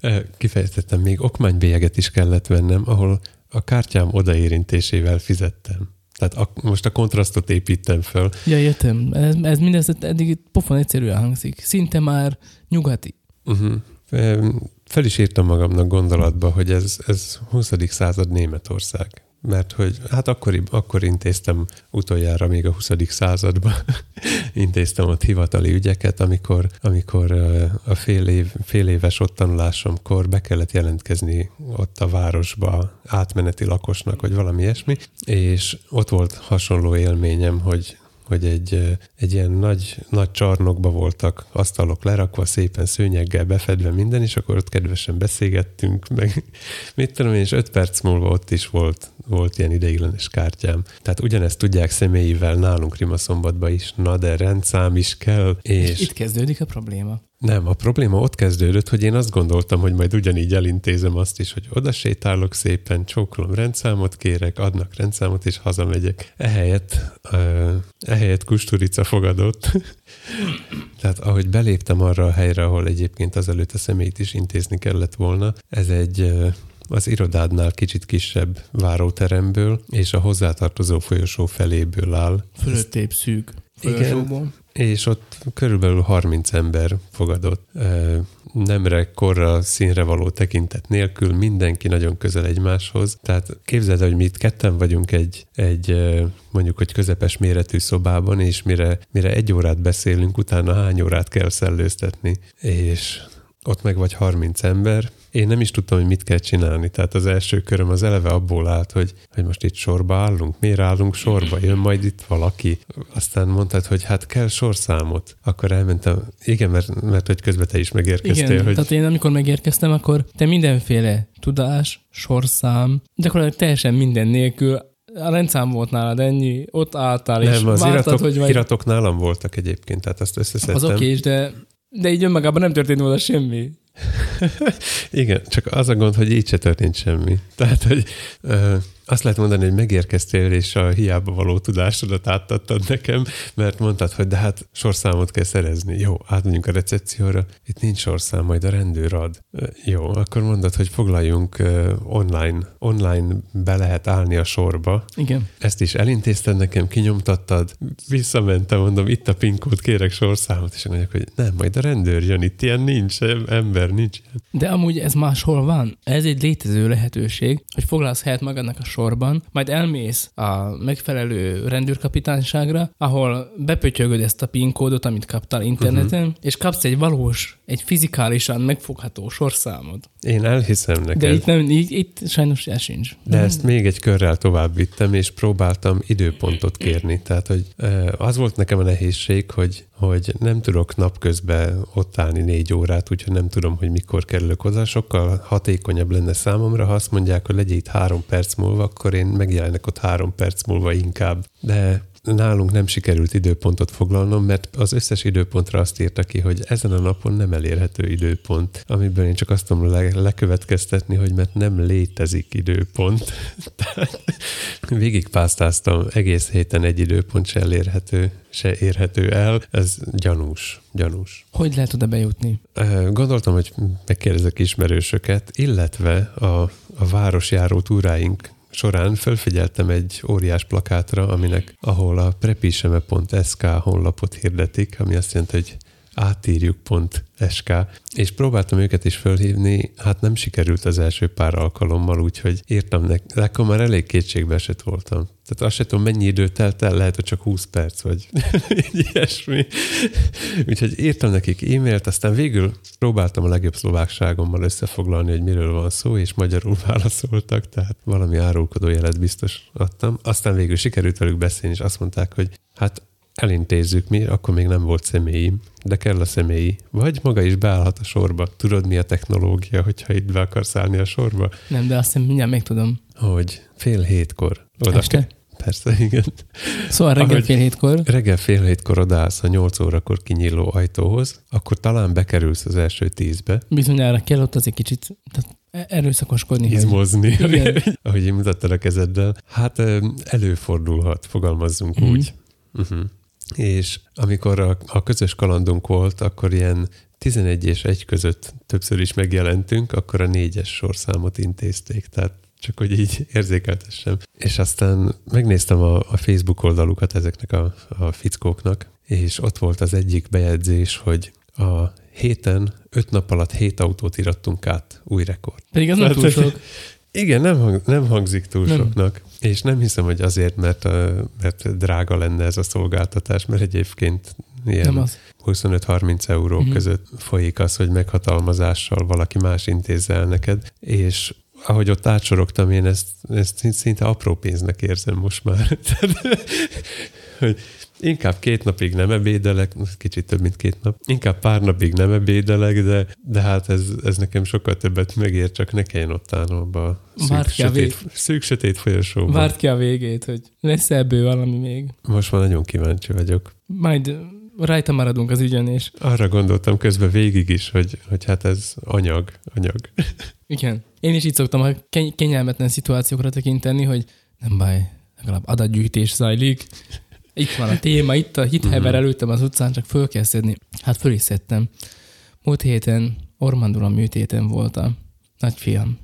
Ö, Kifejtettem, még okmánybélyeget is kellett vennem, ahol a kártyám odaérintésével fizettem. Tehát a, most a kontrasztot építem föl. Ja, értem. Ez, ez mindez eddig pofon egyszerűen hangzik. Szinte már nyugati. Uh-huh. Fel is írtam magamnak gondolatba, hogy ez, ez 20. század Németország. Mert hogy hát akkor, akkor intéztem utoljára még a 20. században, intéztem ott hivatali ügyeket, amikor, amikor a fél, év, fél éves ott tanulásomkor be kellett jelentkezni ott a városba átmeneti lakosnak, vagy valami ilyesmi, és ott volt hasonló élményem, hogy hogy egy, egy ilyen nagy, nagy csarnokba voltak asztalok lerakva, szépen szőnyeggel befedve minden, és akkor ott kedvesen beszélgettünk, meg mit tudom én, és öt perc múlva ott is volt, volt ilyen ideiglenes kártyám. Tehát ugyanezt tudják személyivel nálunk Rimaszombatban is, na de rendszám is kell, és... És itt kezdődik a probléma. Nem, a probléma ott kezdődött, hogy én azt gondoltam, hogy majd ugyanígy elintézem azt is, hogy oda sétálok szépen, csókolom, rendszámot kérek, adnak rendszámot, és hazamegyek. Ehelyett, uh, ehelyett kusturica fogadott. Tehát ahogy beléptem arra a helyre, ahol egyébként azelőtt a személyt is intézni kellett volna, ez egy uh, az irodádnál kicsit kisebb váróteremből és a hozzátartozó folyosó feléből áll. Fölöttébb szűk Igen. És ott körülbelül 30 ember fogadott. Nemre, korra, színre való tekintet nélkül, mindenki nagyon közel egymáshoz. Tehát képzeld, hogy mi itt ketten vagyunk egy, egy mondjuk, hogy közepes méretű szobában, és mire, mire egy órát beszélünk, utána hány órát kell szellőztetni. És ott meg vagy 30 ember. Én nem is tudtam, hogy mit kell csinálni. Tehát az első köröm az eleve abból állt, hogy, hogy most itt sorba állunk. Miért állunk sorba? Jön majd itt valaki. Aztán mondtad, hogy hát kell sorszámot. Akkor elmentem. Igen, mert, mert hogy közben te is megérkeztél. Igen, hogy... tehát én amikor megérkeztem, akkor te mindenféle tudás, sorszám, gyakorlatilag teljesen minden nélkül a rendszám volt nálad ennyi, ott álltál, és nem, az vártad, iratok, hogy majd iratok nálam voltak egyébként, tehát azt összeszedtem. az oké is, de, de így önmagában nem történt volna semmi. Igen, csak az a gond, hogy így se történt semmi. Tehát, hogy ö, azt lehet mondani, hogy megérkeztél, és a hiába való tudásodat átadtad nekem, mert mondtad, hogy de hát sorszámot kell szerezni. Jó, átmegyünk a recepcióra, itt nincs sorszám, majd a rendőr ad. Jó, akkor mondod, hogy foglaljunk online, online be lehet állni a sorba. Igen. Ezt is elintézted nekem, kinyomtattad, visszamentem, mondom, itt a PIN kód, kérek sorszámot, és mondják, hogy nem, majd a rendőr jön, itt ilyen nincs, ember, nincs. De amúgy ez máshol van. Ez egy létező lehetőség, hogy foglalsz helyet magadnak a sorban, majd elmész a megfelelő rendőrkapitányságra, ahol bepötyögöd ezt a PIN kódot, amit kaptál interneten, uh-huh. és kapsz egy valós, egy fizikálisan megfogható sorszámot. Én elhiszem neked. De itt, nem, itt, itt sajnos ez sincs. De ezt még egy körrel tovább vittem, és próbáltam időpontot kérni. Tehát, hogy az volt nekem a nehézség, hogy hogy nem tudok napközben ott állni négy órát, úgyhogy nem tudom, hogy mikor kerülök oda. Sokkal hatékonyabb lenne számomra, ha azt mondják, hogy legyen itt három perc múlva, akkor én megjelenek ott három perc múlva inkább. De nálunk nem sikerült időpontot foglalnom, mert az összes időpontra azt írta ki, hogy ezen a napon nem elérhető időpont, amiből én csak azt tudom le- lekövetkeztetni, hogy mert nem létezik időpont. Tehát végigpásztáztam egész héten egy időpont se elérhető, se érhető el. Ez gyanús, gyanús. Hogy lehet oda bejutni? Gondoltam, hogy megkérdezek ismerősöket, illetve a, a városjáró túráink során felfigyeltem egy óriás plakátra, aminek, ahol a prepiseme.sk honlapot hirdetik, ami azt jelenti, hogy átírjuk.sk, és próbáltam őket is fölhívni, hát nem sikerült az első pár alkalommal, úgyhogy írtam nekik, de akkor már elég kétségbe esett voltam. Tehát azt sem tudom, mennyi idő telt el, lehet, hogy csak 20 perc, vagy ilyesmi. Úgyhogy írtam nekik e-mailt, aztán végül próbáltam a legjobb szlovákságommal összefoglalni, hogy miről van szó, és magyarul válaszoltak, tehát valami árulkodó jelet biztos adtam. Aztán végül sikerült velük beszélni, és azt mondták, hogy hát elintézzük mi, akkor még nem volt személyi, de kell a személyi. Vagy maga is beállhat a sorba. Tudod, mi a technológia, hogyha itt be akarsz állni a sorba? Nem, de azt hiszem mindjárt megtudom. Hogy fél hétkor. Oda Este? Ke- Persze, igen. Szóval reggel Ahogy- fél hétkor. Reggel fél hétkor odaállsz a nyolc órakor kinyíló ajtóhoz, akkor talán bekerülsz az első tízbe, Bizonyára kell ott az egy kicsit tehát erőszakoskodni. hogy- izmozni, Igen. ahogy én mutattad a kezeddel. Hát előfordulhat, fogalmazzunk Mhm. úgy. Uh-huh. És amikor a, a közös kalandunk volt, akkor ilyen 11 és 1 között többször is megjelentünk, akkor a négyes sorszámot intézték, tehát csak hogy így érzékeltessem. És aztán megnéztem a, a Facebook oldalukat ezeknek a, a fickóknak, és ott volt az egyik bejegyzés, hogy a héten, öt nap alatt hét autót irattunk át, új rekord. Pedig az nem túl sok. Igen, nem, hang, nem hangzik túl Nem. soknak. És nem hiszem, hogy azért, mert, mert drága lenne ez a szolgáltatás, mert egyébként ilyen Nem az. 25-30 euró Mhm. uh-huh. között folyik az, hogy meghatalmazással valaki más intézze el neked, és ahogy ott átsorogtam, én ezt, ezt szint- szinte apró pénznek érzem most már. Hogy inkább két napig nem ebédelek, kicsit több, mint két nap, inkább pár napig nem ebédelek, de, de hát ez, ez nekem sokkal többet megér, csak ne kelljen ott állnom a szűk, sötét, szűk sötét folyosóban. Várd ki a végét, hogy lesz ebből valami még. Most már nagyon kíváncsi vagyok. Majd rajta maradunk az ügyen, és Arra gondoltam közben végig is, hogy, hogy hát ez anyag, anyag. igen. Én is így szoktam a keny- kényelmetlen szituációkra tekinteni, hogy nem baj, legalább adatgyűjtés zajlik. Itt van a téma, itt a hit hever előttem az utcán, csak föl kell szedni. Hát föl is szedtem. Múlt héten Ormandula műtéten volt a nagyfiam.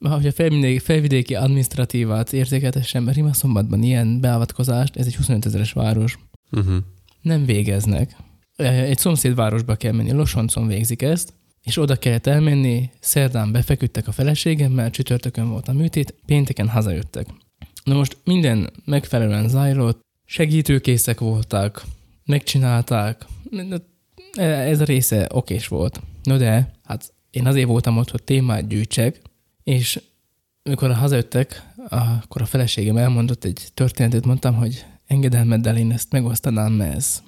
Ha a felvidéki, felvidéki adminisztratívát érzékeltessem, mert Rimaszombatban ilyen beavatkozást, ez egy 25 ezeres város, Uh-huh. nem végeznek. Egy szomszédvárosba kell menni, Losoncon végzik ezt, és oda kellett elmenni, szerdán befeküdtek a feleségemmel, csütörtökön volt a műtét, pénteken hazajöttek. Na most minden megfelelően zajlott, segítőkészek voltak, megcsinálták, ez a része okés volt. No de, hát én azért voltam ott, hogy témát gyűjtsek, és amikor hazajöttek, akkor a feleségem elmondott egy történetet, mondtam, hogy engedelmeddel én ezt megosztanám, mert ez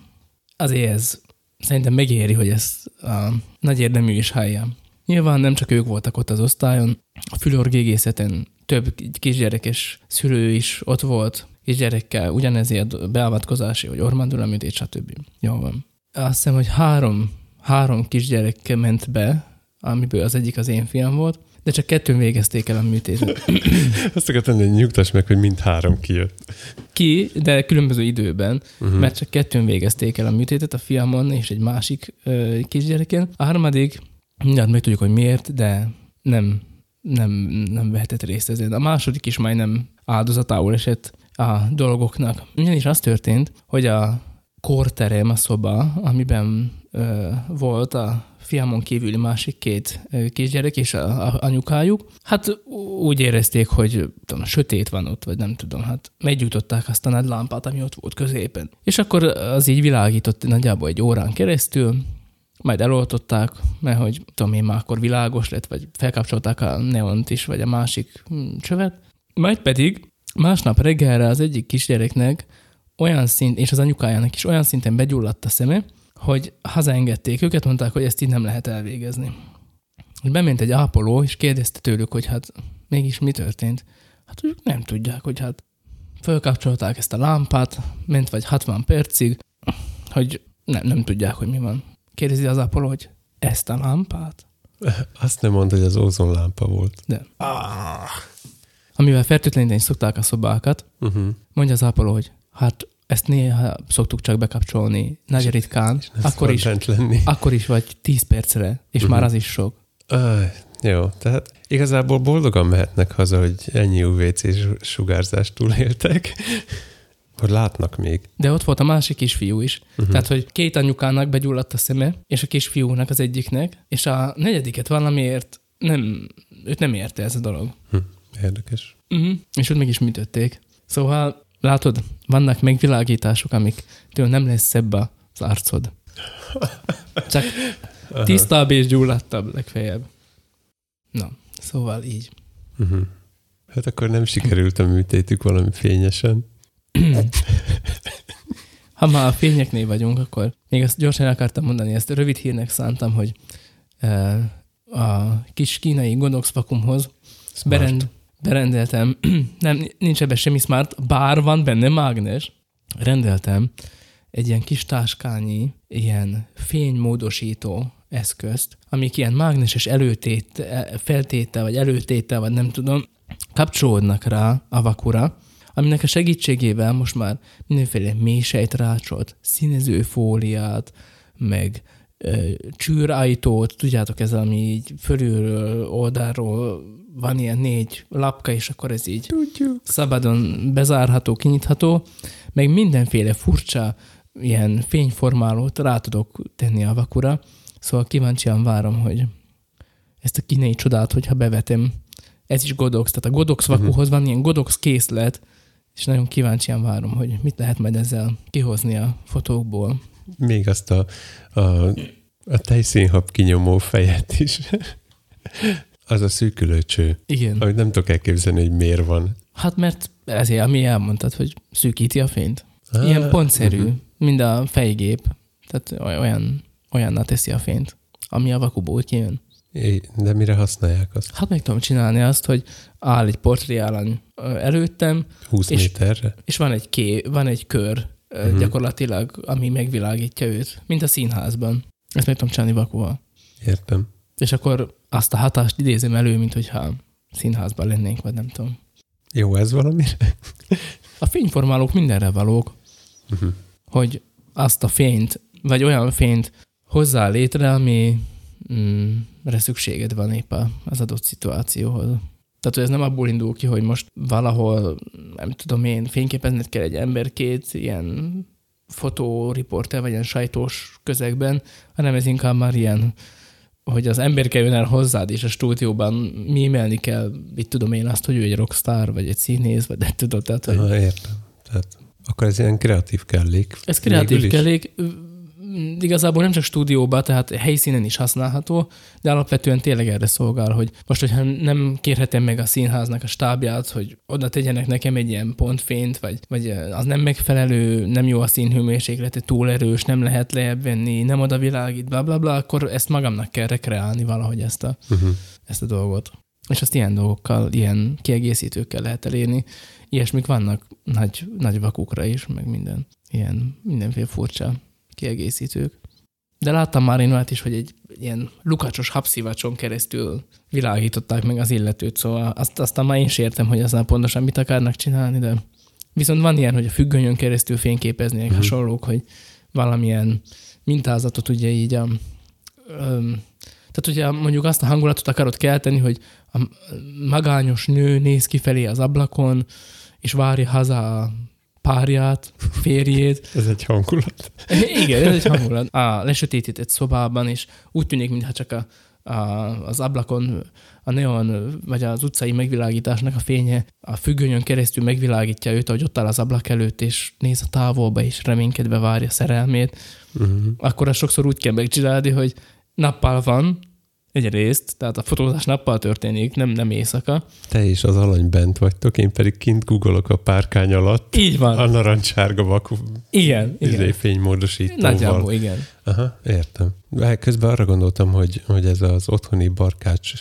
azért ez szerintem megéri, hogy ez a nagy érdemű is hallja. Nyilván nem csak ők voltak ott az osztályon, a fülorgégészeten több kisgyerekes szülő is ott volt, kisgyerekkel ugyanezért beavatkozási, vagy ormandulamütés, stb. Jó van. Azt hiszem, hogy három, három kisgyerek ment be, amiből az egyik az én fiam volt, de csak kettőn végezték el a műtétet. Azt akartam, hogy nyugtass meg, hogy mind három kijött. Ki, de különböző időben, uh-huh. mert csak kettőn végezték el a műtétet, a fiamon és egy másik ö, kisgyereken. A harmadik, mindjárt meg tudjuk, hogy miért, de nem, nem, nem vehetett részt ezen. A második is majdnem áldozatául esett a dolgoknak. Ugyanis az történt, hogy a korterem, a szoba, amiben ö, volt a fiamon kívüli másik két kisgyerek és a, a anyukájuk, hát úgy érezték, hogy tudom, sötét van ott, vagy nem tudom, hát meggyújtották azt a nagy lámpát, ami ott volt középen. És akkor az így világított nagyjából egy órán keresztül, majd eloltották, mert hogy tudom én már akkor világos lett, vagy felkapcsolták a neont is, vagy a másik hm, csövet. Majd pedig másnap reggelre az egyik kisgyereknek olyan szint, és az anyukájának is olyan szinten begyulladt a szeme, hogy hazaengedték őket, mondták, hogy ezt így nem lehet elvégezni. Bement egy ápoló, és kérdezte tőlük, hogy hát mégis mi történt. Hát ők nem tudják, hogy hát fölkapcsolták ezt a lámpát, ment vagy 60 percig, hogy nem, nem tudják, hogy mi van. Kérdezi az ápoló, hogy ezt a lámpát? Azt nem mondta, hogy az ózonlámpa volt. De. Ah. Amivel fertőtleníteni szokták a szobákat, uh-huh. mondja az ápoló, hogy hát ezt néha szoktuk csak bekapcsolni, nagy ritkán, akkor is, lenni. akkor is vagy 10 percre, és uh-huh. már az is sok. Uh, jó, tehát igazából boldogan mehetnek haza, hogy ennyi UVC sugárzást túléltek, hogy látnak még. De ott volt a másik kisfiú is. Uh-huh. Tehát, hogy két anyukának begyulladt a szeme, és a kisfiúnak az egyiknek, és a negyediket valamiért nem, őt nem érte ez a dolog. Hm, érdekes. Uh-huh. És ott meg is műtötték. Szóval Látod, vannak megvilágítások, amik tőle nem lesz szebb az arcod. Csak tisztább és gyulladtabb legfeljebb. Na, szóval így. Uh-huh. Hát akkor nem sikerült a műtétük valami fényesen. ha már a fényeknél vagyunk, akkor még azt gyorsan akartam mondani, ezt rövid hírnek szántam, hogy uh, a kis kínai Godox vakumhoz berend, berendeltem, nem, nincs ebben semmi smart, bár van benne mágnes, rendeltem egy ilyen kis táskányi, ilyen fénymódosító eszközt, amik ilyen mágneses előtét, feltétel, vagy előtétel, vagy nem tudom, kapcsolódnak rá a vakura, aminek a segítségével most már mindenféle mélysejtrácsot, színezőfóliát, meg ö, csűrájtót, tudjátok, ez ami így fölülről, oldalról van ilyen négy lapka, és akkor ez így Tudjuk. szabadon bezárható, kinyitható, meg mindenféle furcsa ilyen fényformálót rá tudok tenni a vakura, szóval kíváncsian várom, hogy ezt a kínai csodát, hogyha bevetem, ez is Godox, tehát a Godox mhm. vakuhoz van ilyen Godox készlet, és nagyon kíváncsian várom, hogy mit lehet majd ezzel kihozni a fotókból. Még azt a, a, a tejszínhab kinyomó fejet is. Az a szűkülőcső. Igen. Amit nem tudok elképzelni, hogy miért van. Hát mert ezért, ami elmondtad, hogy szűkíti a fényt. Ah, Ilyen pontszerű, uh-huh. mind a fejgép. Tehát olyan, olyanná teszi a fényt, ami a vakuból kijön. É, de mire használják azt? Hát meg tudom csinálni azt, hogy áll egy portréálany előttem. 20 és, méterre? És van egy, ké, van egy kör uh-huh. gyakorlatilag, ami megvilágítja őt, mint a színházban. Ezt meg tudom csinálni vakuval. Értem. És akkor azt a hatást idézem elő, mint hogyha színházban lennénk, vagy nem tudom. Jó ez valami? a fényformálók mindenre valók, uh-huh. hogy azt a fényt, vagy olyan fényt hozzá létre, ami mm, szükséged van épp az adott szituációhoz. Tehát, hogy ez nem abból indul ki, hogy most valahol, nem tudom én, fényképezned kell egy ember két ilyen fotóriporter, vagy ilyen sajtós közegben, hanem ez inkább már ilyen hogy az ember kerül el hozzád, és a stúdióban mímelni kell, mit tudom én azt, hogy ő egy rockstar, vagy egy színész, vagy nem tudom. Tehát, hogy... Ha, értem. Tehát akkor ez ilyen kreatív kellék. Ez kreatív kellék igazából nem csak stúdióban, tehát helyszínen is használható, de alapvetően tényleg erre szolgál, hogy most, hogyha nem kérhetem meg a színháznak a stábját, hogy oda tegyenek nekem egy ilyen pontfényt, vagy, vagy az nem megfelelő, nem jó a színhőmérséklete, túl erős, nem lehet lejjebb venni, nem oda világít, bla bla bla, akkor ezt magamnak kell rekreálni valahogy ezt a, uh-huh. ezt a dolgot. És azt ilyen dolgokkal, ilyen kiegészítőkkel lehet elérni. Ilyesmik vannak nagy, nagy vakukra is, meg minden. Ilyen mindenféle furcsa kiegészítők. De láttam már én olyat is, hogy egy ilyen lukácsos habszívacson keresztül világították meg az illetőt, szóval azt, aztán már én értem, hogy aztán pontosan mit akarnak csinálni, de viszont van ilyen, hogy a függönyön keresztül fényképeznék mm. hasonlók, hogy valamilyen mintázatot ugye így a, öm, tehát ugye mondjuk azt a hangulatot akarod kelteni, hogy a magányos nő néz kifelé az ablakon, és várja haza a párját, férjét. Ez egy hangulat. Igen, ez egy hangulat. A lesötétített szobában, és úgy tűnik, mintha csak a, a, az ablakon a neon, vagy az utcai megvilágításnak a fénye a függönyön keresztül megvilágítja őt, hogy ott áll az ablak előtt, és néz a távolba, és reménykedve várja szerelmét, uh-huh. akkor azt sokszor úgy kell megcsinálni, hogy nappal van, egyrészt, tehát a fotózás nappal történik, nem, nem éjszaka. Te és az alany bent vagytok, én pedig kint googolok a párkány alatt. Így van. A narancsárga vakú igen, izé, igen. fénymódosítóval. Nagyjából, igen. Aha, értem. Közben arra gondoltam, hogy, hogy ez az otthoni barkács,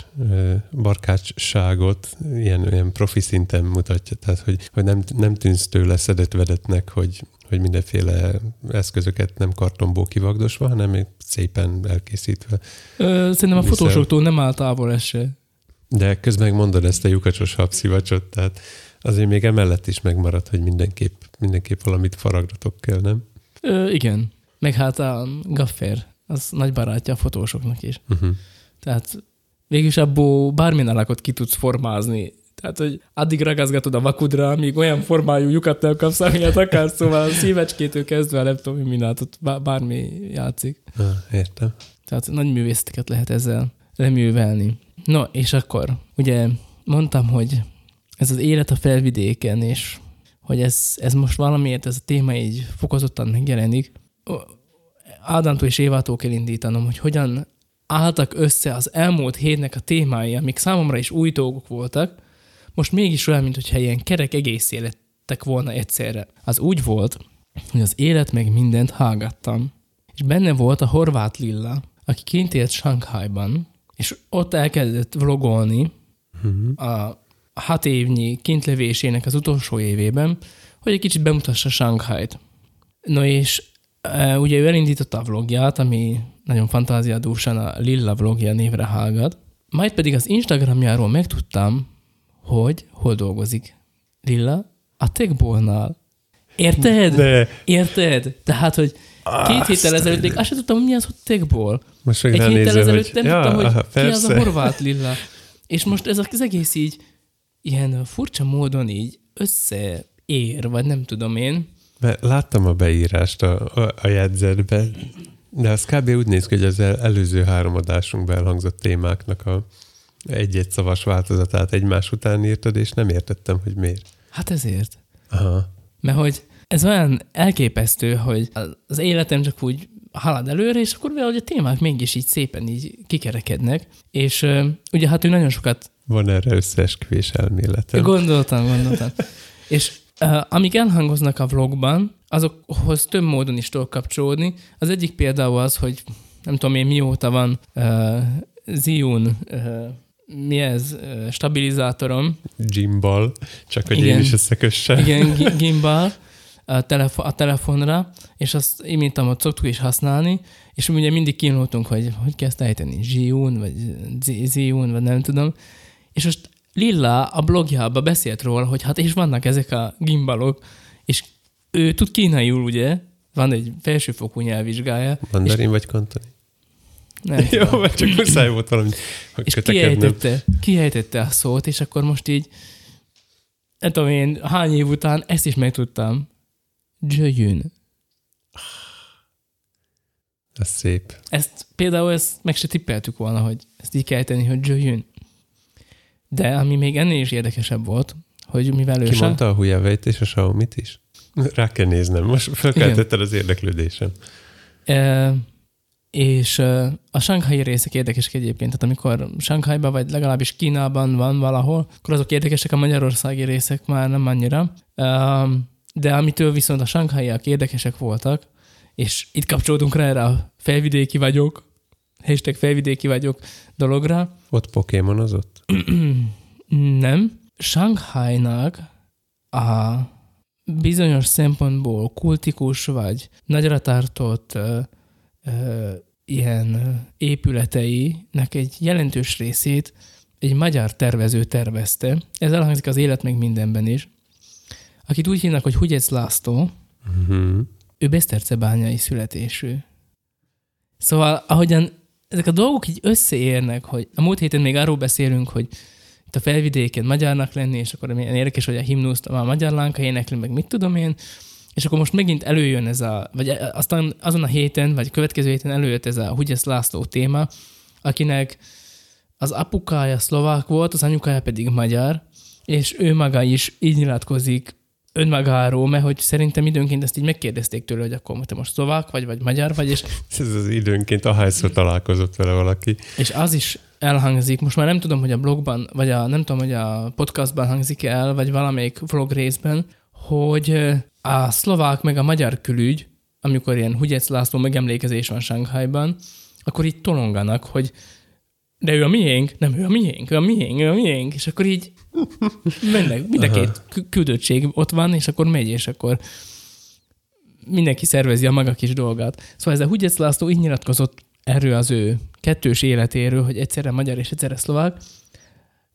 barkácsságot ilyen, ilyen profi szinten mutatja, tehát hogy, hogy nem, nem tűnsz tőle szedett vedetnek, hogy, hogy mindenféle eszközöket nem kartonból kivagdosva, hanem szépen elkészítve. Ö, szerintem a fotósoktól nem áll távol ez se. De közben mondod ezt a lyukacsos habszivacsot, tehát azért még emellett is megmarad, hogy mindenképp, mindenképp valamit faragratok kell, nem? Ö, igen. Meg hát a Gaffer, az nagy barátja a fotósoknak is. Uh-huh. Tehát végülis abból bármilyen alakot ki tudsz formázni. Tehát, hogy addig ragaszgatod a vakudra, amíg olyan formájú lyukat nem kapsz, amilyet akarsz, szóval a szívecskétől kezdve, nem tudom, mi mindent, bármi játszik. Értem. Tehát nagy művészeteket lehet ezzel leművelni. No, és akkor ugye mondtam, hogy ez az élet a felvidéken, és hogy ez, ez most valamiért, ez a téma így fokozottan megjelenik. Ádámtól és Évától kell indítanom, hogy hogyan álltak össze az elmúlt hétnek a témái, amik számomra is új dolgok voltak, most mégis olyan, mintha ilyen kerek egész élettek volna egyszerre. Az úgy volt, hogy az élet meg mindent hallgattam. És benne volt a horvát Lilla, aki kint élt Shanghaiban, és ott elkezdett vlogolni a hat évnyi kintlevésének az utolsó évében, hogy egy kicsit bemutassa Shanghait. No és e, ugye ő elindította a vlogját, ami nagyon fantáziadúsan a Lilla vlogja névre hallgat, majd pedig az Instagramjáról megtudtam, hogy hol dolgozik. Lilla? A Techbolnál. Érted? De. Érted? Tehát, hogy két Azt héttel ezelőtt még azt sem tudtam, hogy mi az, hogy Techból. Most Egy héttel ránézem, ezelőtt hogy... nem ja, tudtam, hogy aha, ki az a persze. horvát Lilla. És most ez az egész így ilyen furcsa módon így összeér, vagy nem tudom én. Mert láttam a beírást a, a, a jegyzetben, de az kb. úgy néz ki, hogy az el, előző három adásunkban elhangzott témáknak a egy-egy szavas változatát egymás után írtad, és nem értettem, hogy miért. Hát ezért. Aha. Mert hogy ez olyan elképesztő, hogy az életem csak úgy halad előre, és akkor valahogy a témák mégis így szépen így kikerekednek. És ugye hát ő nagyon sokat Van erre összeesküvés elméletem. Gondoltam, gondoltam. És amik elhangoznak a vlogban, azokhoz több módon is tudok kapcsolódni. Az egyik például az, hogy nem tudom én mióta van uh, Zion, uh, mi ez, stabilizátorom. Gimbal, csak hogy Igen. én is összekössem. Igen, gi- gimbal a, telefo- a telefonra, és azt imént ott szoktuk is használni, és ugye mindig kínáltunk, hogy hogy kell ezt ejteni, Zion, vagy Zí- Zion, vagy nem tudom. És most Lilla a blogjában beszélt róla, hogy hát és vannak ezek a gimbalok, és ő tud kínaiul, ugye? Van egy felsőfokú nyelvvizsgája. Mandarin vagy kantoni? Nem Jó, tudom. mert csak muszáj volt valami, és kiejtette, kiejtette a szót, és akkor most így, nem tudom én, hány év után ezt is megtudtam. Jöjjön. Ez szép. Ezt például ezt meg se tippeltük volna, hogy ezt így kell tenni, hogy jöjjön. De ami még ennél is érdekesebb volt, hogy mivel ő Ki sem, mondta a huawei és a xiaomi is? Rá kell néznem. Most felkeltetted az érdeklődésem. e, és a sanghai részek érdekesek egyébként, tehát amikor Sanghaiban vagy legalábbis Kínában van valahol, akkor azok érdekesek, a magyarországi részek már nem annyira. De amitől viszont a sanghaiak érdekesek voltak, és itt kapcsolódunk rá erre a felvidéki vagyok, hashtag felvidéki vagyok dologra, Ott pokémonozott? Nem. Shanghai-nak a bizonyos szempontból kultikus vagy nagyra tartott ö, ö, ilyen épületeinek egy jelentős részét egy magyar tervező tervezte. Ez elhangzik az élet meg mindenben is. Akit úgy hívnak, hogy Hugyec László, uh-huh. ő Besztercebányai születésű. Szóval ahogyan ezek a dolgok így összeérnek, hogy a múlt héten még arról beszélünk, hogy itt a felvidéken magyarnak lenni, és akkor milyen érdekes, hogy a himnuszt a magyar lánka énekli, meg mit tudom én, és akkor most megint előjön ez a, vagy aztán azon a héten, vagy a következő héten előjött ez a Hugyesz László téma, akinek az apukája szlovák volt, az anyukája pedig magyar, és ő maga is így nyilatkozik önmagáról, mert hogy szerintem időnként ezt így megkérdezték tőle, hogy akkor te most szlovák vagy, vagy magyar vagy, és... Ez az időnként ahányszor találkozott vele valaki. És az is elhangzik, most már nem tudom, hogy a blogban, vagy a, nem tudom, hogy a podcastban hangzik el, vagy valamelyik vlog részben, hogy a szlovák meg a magyar külügy, amikor ilyen Hugyec László megemlékezés van Sánkhájban, akkor így tolonganak, hogy de ő a miénk, nem ő a miénk, ő a miénk, ő a miénk, és akkor így mennek, mind a két küldöttség ott van, és akkor megy, és akkor mindenki szervezi a maga kis dolgát. Szóval ez a Hugyec László így nyilatkozott erről az ő kettős életéről, hogy egyszerre magyar és egyszerre szlovák,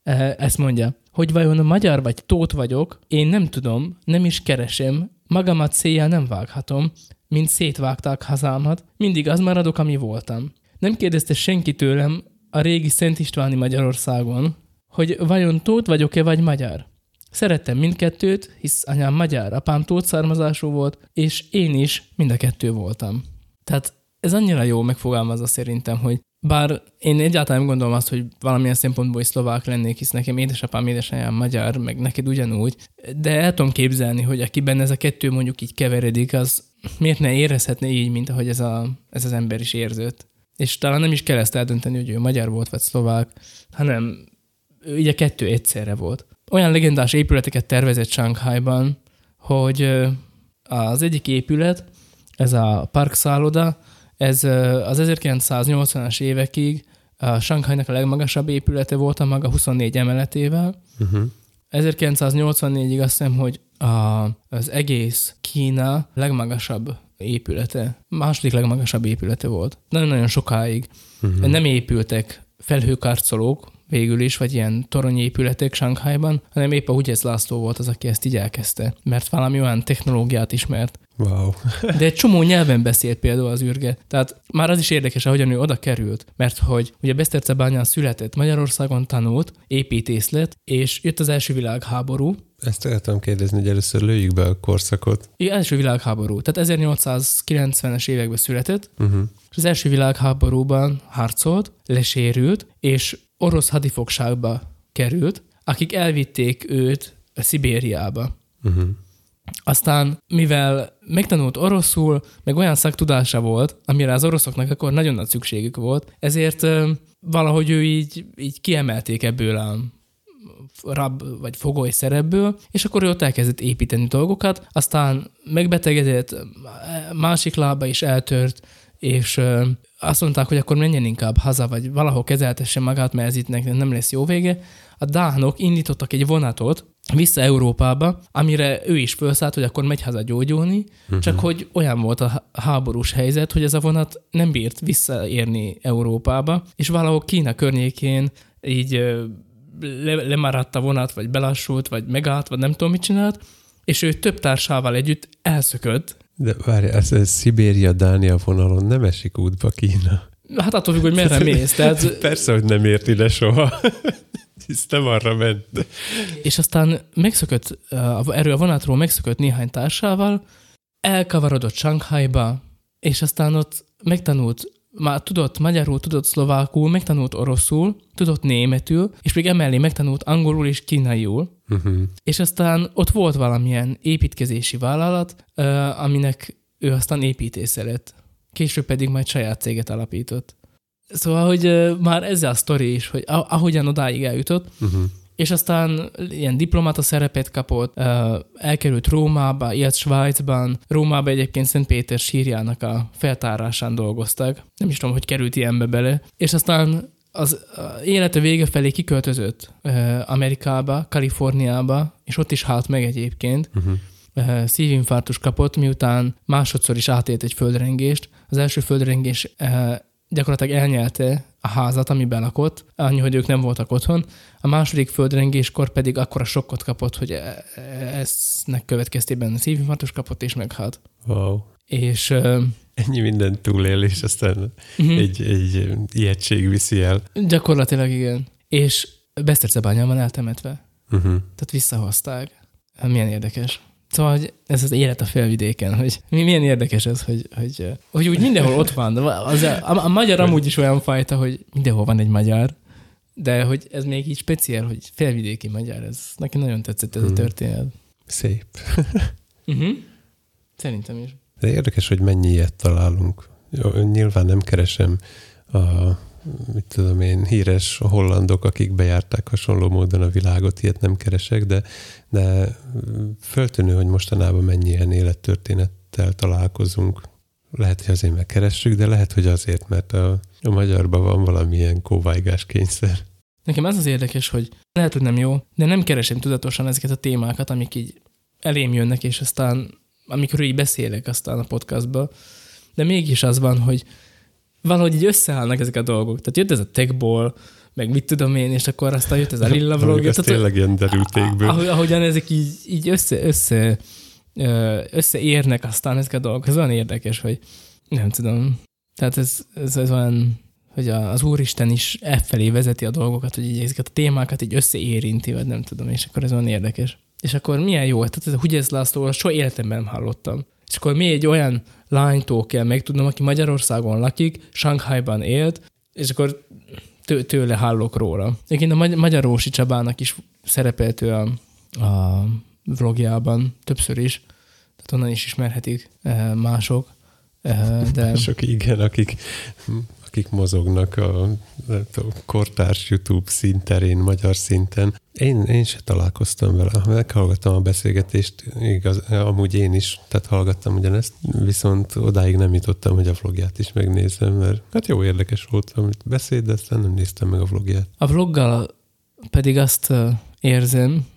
e, ezt mondja, hogy vajon a magyar vagy tót vagyok, én nem tudom, nem is keresem, magamat széjjel nem vághatom, mint szétvágták hazámat, mindig az maradok, ami voltam. Nem kérdezte senki tőlem a régi Szent Istváni Magyarországon, hogy vajon tót vagyok-e vagy magyar. Szerettem mindkettőt, hisz anyám magyar, apám tót származású volt, és én is mind a kettő voltam. Tehát ez annyira jó megfogalmazza szerintem, hogy bár én egyáltalán nem gondolom azt, hogy valamilyen szempontból is szlovák lennék, hisz nekem édesapám, édesanyám magyar, meg neked ugyanúgy, de el tudom képzelni, hogy akiben ez a kettő mondjuk így keveredik, az miért ne érezhetne így, mint ahogy ez, a, ez az ember is érződött. És talán nem is kell ezt eldönteni, hogy ő magyar volt, vagy szlovák, hanem ő így a kettő egyszerre volt. Olyan legendás épületeket tervezett Shanghaiban, hogy az egyik épület, ez a Park Szálloda, ez az 1980-as évekig a Sankhajnak a legmagasabb épülete volt a maga 24 emeletével. Uh-huh. 1984-ig azt hiszem, hogy a, az egész Kína legmagasabb épülete, második legmagasabb épülete volt. Nagyon-nagyon sokáig uh-huh. nem épültek felhőkarcolók, végül is, vagy ilyen toronyépületek Sankhajban, hanem épp a Hugyez László volt az, aki ezt így elkezdte, mert valami olyan technológiát ismert. Wow. De egy csomó nyelven beszélt például az űrge. Tehát már az is érdekes, ahogyan ő oda került, mert hogy ugye Besztercebányán született, Magyarországon tanult, építész lett, és jött az első világháború, ezt tudom kérdezni, hogy először lőjük be a korszakot. Igen, első világháború. Tehát 1890-es években született, uh-huh. és az első világháborúban harcolt, lesérült, és orosz hadifogságba került, akik elvitték őt a Szibériába. Uh-huh. Aztán, mivel megtanult oroszul, meg olyan szaktudása volt, amire az oroszoknak akkor nagyon nagy szükségük volt, ezért valahogy ő így, így kiemelték ebből a rab vagy fogoly szerepből, és akkor ő ott elkezdett építeni dolgokat, aztán megbetegedett, másik lába is eltört, és azt mondták, hogy akkor menjen inkább haza, vagy valahol kezeltesse magát, mert ez itt nem lesz jó vége. A dánok indítottak egy vonatot vissza Európába, amire ő is felszállt, hogy akkor megy haza gyógyulni, uh-huh. csak hogy olyan volt a háborús helyzet, hogy ez a vonat nem bírt visszaérni Európába, és valahol Kína környékén így le, lemaradt a vonat, vagy belassult, vagy megállt, vagy nem tudom mit csinált, és ő több társával együtt elszökött, de várj, ez, ez Szibéria-Dánia vonalon nem esik útba Kína. Hát attól függ, hogy merre mész. Tehát... Persze, hogy nem ért ide soha. Hisz nem arra ment. És aztán megszökött, erről a vonatról megszökött néhány társával, elkavarodott Shanghaiba, és aztán ott megtanult már tudott magyarul, tudott szlovákul, megtanult oroszul, tudott németül, és még emellé megtanult angolul és kínaiul. Uh-huh. És aztán ott volt valamilyen építkezési vállalat, uh, aminek ő aztán építésze lett. Később pedig majd saját céget alapított. Szóval, hogy uh, már ez a sztori is, hogy ahogyan odáig eljutott, uh-huh és aztán ilyen diplomata szerepet kapott, elkerült Rómába, élt Svájcban. Rómába egyébként Szent Péter sírjának a feltárásán dolgoztak. Nem is tudom, hogy került ilyenbe bele. És aztán az élete vége felé kiköltözött Amerikába, Kaliforniába, és ott is halt meg egyébként. Uh-huh. Szívinfarktus kapott, miután másodszor is átélt egy földrengést. Az első földrengés gyakorlatilag elnyelte a házat, amiben lakott, annyi, hogy ők nem voltak otthon. A második földrengéskor pedig akkora sokkot kapott, hogy e- e- eznek következtében szívinfarktus kapott és meghalt. Wow. És Ennyi minden túlél, és aztán Mhm. egy, egy ijegység viszi el. gyakorlatilag igen. És Besztercebányán van eltemetve. Uh-huh. Tehát visszahozták. Milyen érdekes. Szóval, hogy ez az élet a felvidéken, hogy mi- milyen érdekes ez, hogy, hogy, hogy úgy mindenhol ott van. Az, a, a magyar amúgy is olyan fajta, hogy mindenhol van egy magyar, de hogy ez még így speciál, hogy felvidéki magyar, ez neki nagyon tetszett ez a Hmm. történet. Szép. Uh-huh. Szerintem is. De érdekes, hogy mennyi ilyet találunk. Nyilván nem keresem a, mit tudom én, híres hollandok, akik bejárták hasonló módon a világot, ilyet nem keresek, de, de föltűnő, hogy mostanában mennyi ilyen élettörténettel találkozunk. Lehet, hogy azért megkeressük, de lehet, hogy azért, mert a, a magyarban van valamilyen kóvájgás kényszer. Nekem az az érdekes, hogy lehet, hogy nem jó, de nem keresem tudatosan ezeket a témákat, amik így elém jönnek, és aztán amikor így beszélek aztán a podcastba, de mégis az van, hogy valahogy így összeállnak ezek a dolgok. Tehát jött ez a techból, meg mit tudom én, és akkor aztán jött ez a lilla vlog. Ez tényleg ilyen derültékből. ahogy, ahogyan ezek így, így össze, össze, összeérnek aztán ezek a dolgok, ez olyan érdekes, hogy nem tudom. Tehát ez, ez, ez olyan, hogy az Úristen is e felé vezeti a dolgokat, hogy így ezeket a témákat így összeérinti, vagy nem tudom, és akkor ez olyan érdekes. És akkor milyen jó, tehát ez a Hugyez Lászlóról soha életemben nem hallottam. És akkor még egy olyan lánytól kell megtudnom, aki Magyarországon lakik, Shanghaiban élt, és akkor tő, tőle hallok róla. Egyébként a Magy- Magyarósi Csabának is szerepelt ő a, a vlogjában többször is, tehát onnan is ismerhetik eh, mások. Eh, De Sok igen, akik, akik mozognak a, tudom, kortárs YouTube színterén, magyar szinten. Én, én se találkoztam vele. Meghallgattam a beszélgetést, igaz, amúgy én is, tehát hallgattam ugyanezt, viszont odáig nem jutottam, hogy a vlogját is megnézem, mert hát jó érdekes volt, amit beszéd, de aztán nem néztem meg a vlogját. a vloggal pedig azt érzem,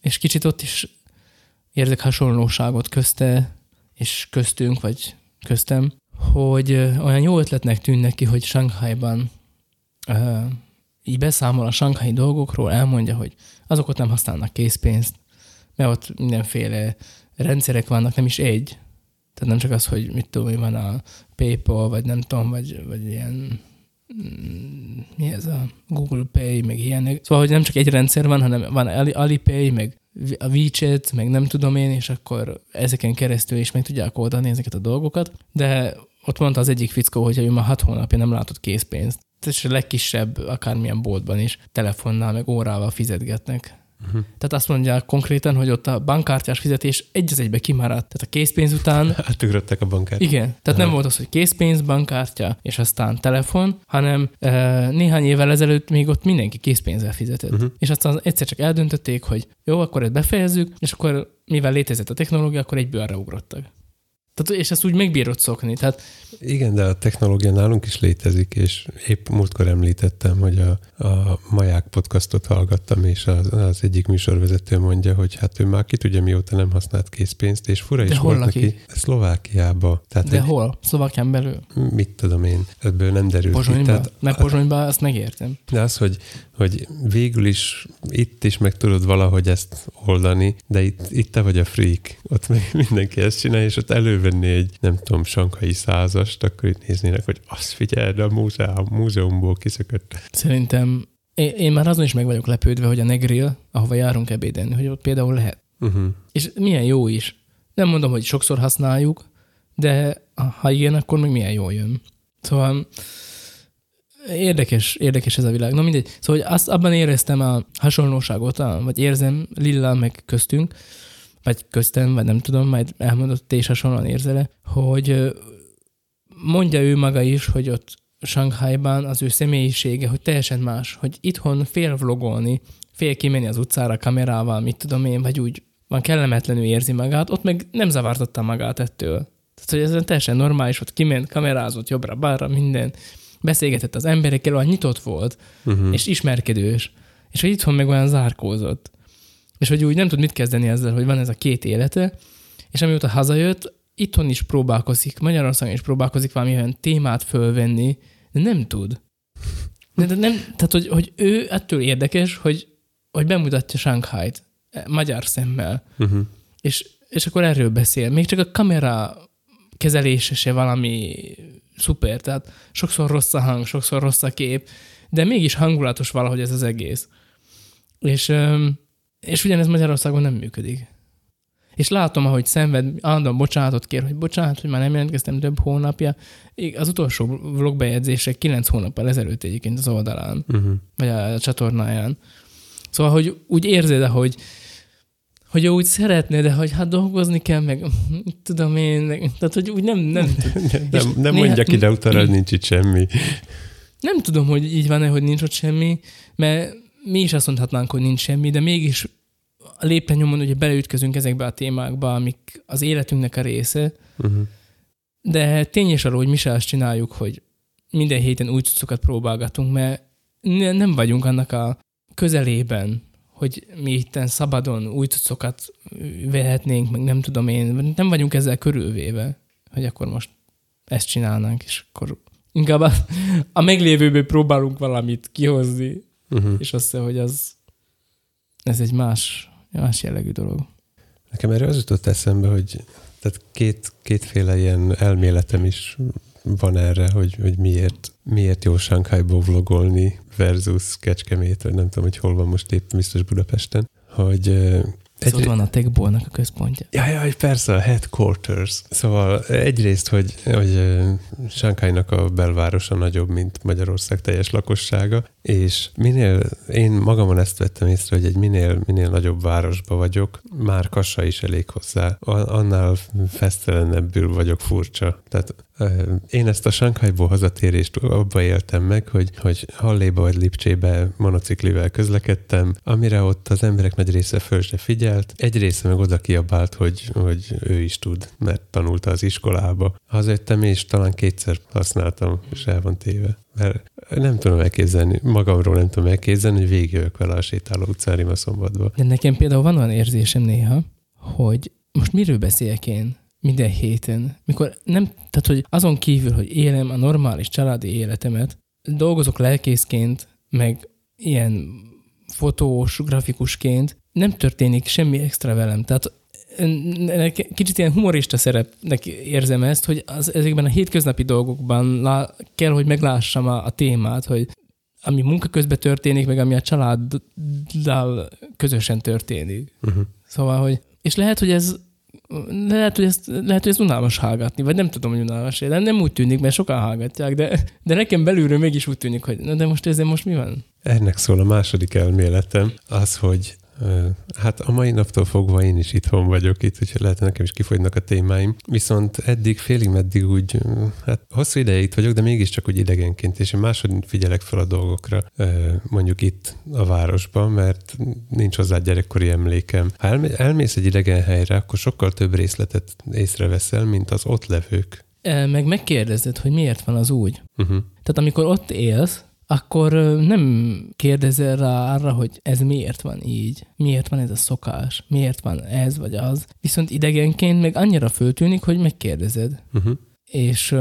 és kicsit ott is érzek hasonlóságot közte és köztünk, vagy köztem, hogy olyan jó ötletnek tűnnek ki, hogy Shanghaiban így beszámol a sankhai dolgokról, elmondja, hogy azok ott nem használnak készpénzt, mert ott mindenféle rendszerek vannak, nem is egy. Tehát nem csak az, hogy mit tudom, hogy van a PayPal, vagy nem tudom, vagy, vagy ilyen mm, mi ez a Google Pay, meg ilyenek. Szóval, hogy nem csak egy rendszer van, hanem van Ali- Alipay, meg a WeChat, meg nem tudom én, és akkor ezeken keresztül is meg tudják oldani ezeket a dolgokat. De ott mondta az egyik fickó, hogy ő már hat hónapja nem látott készpénzt. És a legkisebb, akármilyen boltban is telefonnál, meg órával fizetgetnek. Uh-huh. Tehát azt mondják konkrétan, hogy ott a bankkártyás fizetés egy az egybe kimaradt. Tehát a készpénz után Átugrottak a bankát. igen, tehát nem Aha. volt az, hogy készpénz, bankkártya, és aztán telefon, hanem e, néhány évvel ezelőtt még ott mindenki készpénzzel fizetett. Uh-huh. És aztán egyszer csak eldöntötték, hogy jó, akkor ezt befejezzük, és akkor mivel létezett a technológia, akkor egyből arra ugrottak. Tehát, és ezt úgy megbírod szokni. Tehát Igen, de a technológia nálunk is létezik, és épp múltkor említettem, hogy a, a Maják podcastot hallgattam, és az, az egyik műsorvezető mondja, hogy hát ő már ki tudja, mióta nem használt készpénzt, és fura De is hol volt lakik? neki Szlovákiába. Tehát de egy, hol? Szlovákián belül? mit tudom én, ebből nem derül ki. Tehát, Mert Pozsonyban ezt megértem. de az, hogy, hogy végül is itt is meg tudod valahogy ezt oldani, de itt, itt te vagy a freak. Ott meg mindenki ezt csinálja, és ott elővenni egy, nem tudom, sankai százast, akkor itt néznének, hogy azt figyeld, a múzeum, múzeumból kiszökött. Szerintem én, én már azon is meg vagyok lepődve, hogy a Negril, ahova járunk ebédelni, hogy ott például lehet. Uh-huh. És milyen jó is. Nem mondom, hogy sokszor használjuk, de ha ilyen, akkor meg milyen jól jön. Szóval érdekes, érdekes ez a világ. Na mindegy. Szóval hogy azt, abban éreztem a hasonlóságot, a, vagy érzem Lilla meg köztünk, vagy köztem, vagy nem tudom, majd elmondott, te is hasonlóan érzele, hogy mondja ő maga is, hogy ott Shanghaiban az ő személyisége, hogy teljesen más, hogy itthon fél vlogolni, fél kimenni az utcára kamerával, mit tudom én, vagy úgy van kellemetlenül érzi magát, ott meg nem zavartotta magát ettől. Tehát, hogy ez teljesen normális, ott kiment, kamerázott jobbra-balra, minden, beszélgetett az emberekkel, olyan nyitott volt, Uh-huh. és ismerkedős. És hogy itthon meg olyan zárkózott. És hogy úgy nem tud mit kezdeni ezzel, hogy van ez a két élete, és amióta hazajött, itthon is próbálkozik, Magyarországon is próbálkozik valami olyan témát fölvenni, de nem tud. De, de nem, tehát, hogy, hogy ő ettől érdekes, hogy, hogy bemutatja Shanghai-t eh, magyar szemmel. Uh-huh. És, és akkor erről beszél. Még csak a kamera kezelése se valami szuper, tehát sokszor rossz a hang, sokszor rossz a kép, de mégis hangulatos valahogy ez az egész. És, öm, és ugyanez Magyarországon nem működik. És látom, ahogy szenved, állandóan bocsánatot kér, hogy bocsánat, hogy már nem jelentkeztem több hónapja. Az utolsó vlogbejegyzése kilenc hónappal ezelőtt egyébként az oldalán, Uh-huh. vagy a csatornáján. Szóval, hogy úgy érzed, hogy hogy úgy szeretné, de hogy hát dolgozni kell, meg tudom én, meg, tehát hogy úgy nem, nem, Nem, nem néha- mondja ki, de utána nincs itt semmi. nem tudom, hogy így van-e, hogy nincs ott semmi, mert mi is azt mondhatnánk, hogy nincs semmi, de mégis a lépten ugye beleütközünk ezekbe a témákba, amik az életünknek a része, Uh-huh. de tény és arról, hogy mi se azt csináljuk, hogy minden héten új cuccokat próbálgatunk, mert ne- nem vagyunk annak a közelében, hogy mi itten szabadon új cuccokat vehetnénk, meg nem tudom én, nem vagyunk ezzel körülvéve, hogy akkor most ezt csinálnánk, és akkor inkább a, a meglévőből próbálunk valamit kihozni, Uh-huh. és azt hiszem, hogy az ez egy más, más jellegű dolog. Nekem erre az jutott eszembe, hogy tehát két, kétféle ilyen elméletem is van erre, hogy, hogy miért, miért jó Sánkhájból vlogolni versus Kecskemét, vagy nem tudom, hogy hol van most épp biztos Budapesten, hogy Ez ott van a techbolnak a központja. Ja, ja, persze, a headquarters. Szóval egyrészt, hogy, hogy Sánkhájnak a belvárosa nagyobb, mint Magyarország teljes lakossága, és minél, én magamon ezt vettem észre, hogy egy minél, minél nagyobb városba vagyok, már kassa is elég hozzá. Annál fesztelenebbül vagyok furcsa. Tehát én ezt a Sánkhájból hazatérést abba éltem meg, hogy, hogy Halléba vagy Lipcsébe monociklivel közlekedtem, amire ott az emberek nagy része föl se figyelt. Egy része meg oda kiabált, hogy, hogy ő is tud, mert tanulta az iskolába. Hazajöttem és talán kétszer használtam, és el van téve. Mert nem tudom elképzelni, magamról nem tudom elképzelni, hogy végigjövök vele a sétáló utcán Rima szombatba. De nekem például van olyan érzésem néha, hogy most miről beszéljek én minden héten, mikor nem, tehát hogy azon kívül, hogy élem a normális családi életemet, dolgozok lelkészként, meg ilyen fotós, grafikusként, nem történik semmi extra velem. Tehát kicsit ilyen humorista szerepnek érzem ezt, hogy az, ezekben a hétköznapi dolgokban lá, kell, hogy meglássam a, a témát, hogy ami munka közben történik, meg ami a családdal közösen történik. Uh-huh. Szóval, hogy, és lehet, hogy ez lehet, hogy ezt, lehet, hogy ez unalmas hallgatni, vagy nem tudom, hogy unalmas. De nem úgy tűnik, mert sokan hallgatják, de, de nekem belülről mégis úgy tűnik, hogy na de most ezzel most mi van? Ennek szól a második elméletem, az, hogy hát a mai naptól fogva én is itthon vagyok itt, úgyhogy lehet, nekem is kifogynak a témáim. Viszont eddig, félig meddig úgy, hát hosszú ideje itt vagyok, de mégiscsak úgy idegenként, és én máshogy figyelek fel a dolgokra, mondjuk itt a városban, mert nincs hozzá gyerekkori emlékem. Ha elmé- elmész egy idegen helyre, akkor sokkal több részletet észreveszel, mint az ott levők. Meg megkérdezed, hogy miért van az úgy. Uh-huh. Tehát amikor ott élsz, akkor nem kérdezel rá arra, hogy ez miért van így, miért van ez a szokás, miért van ez vagy az. Viszont idegenként meg annyira föltűnik, hogy megkérdezed. Uh-huh. És,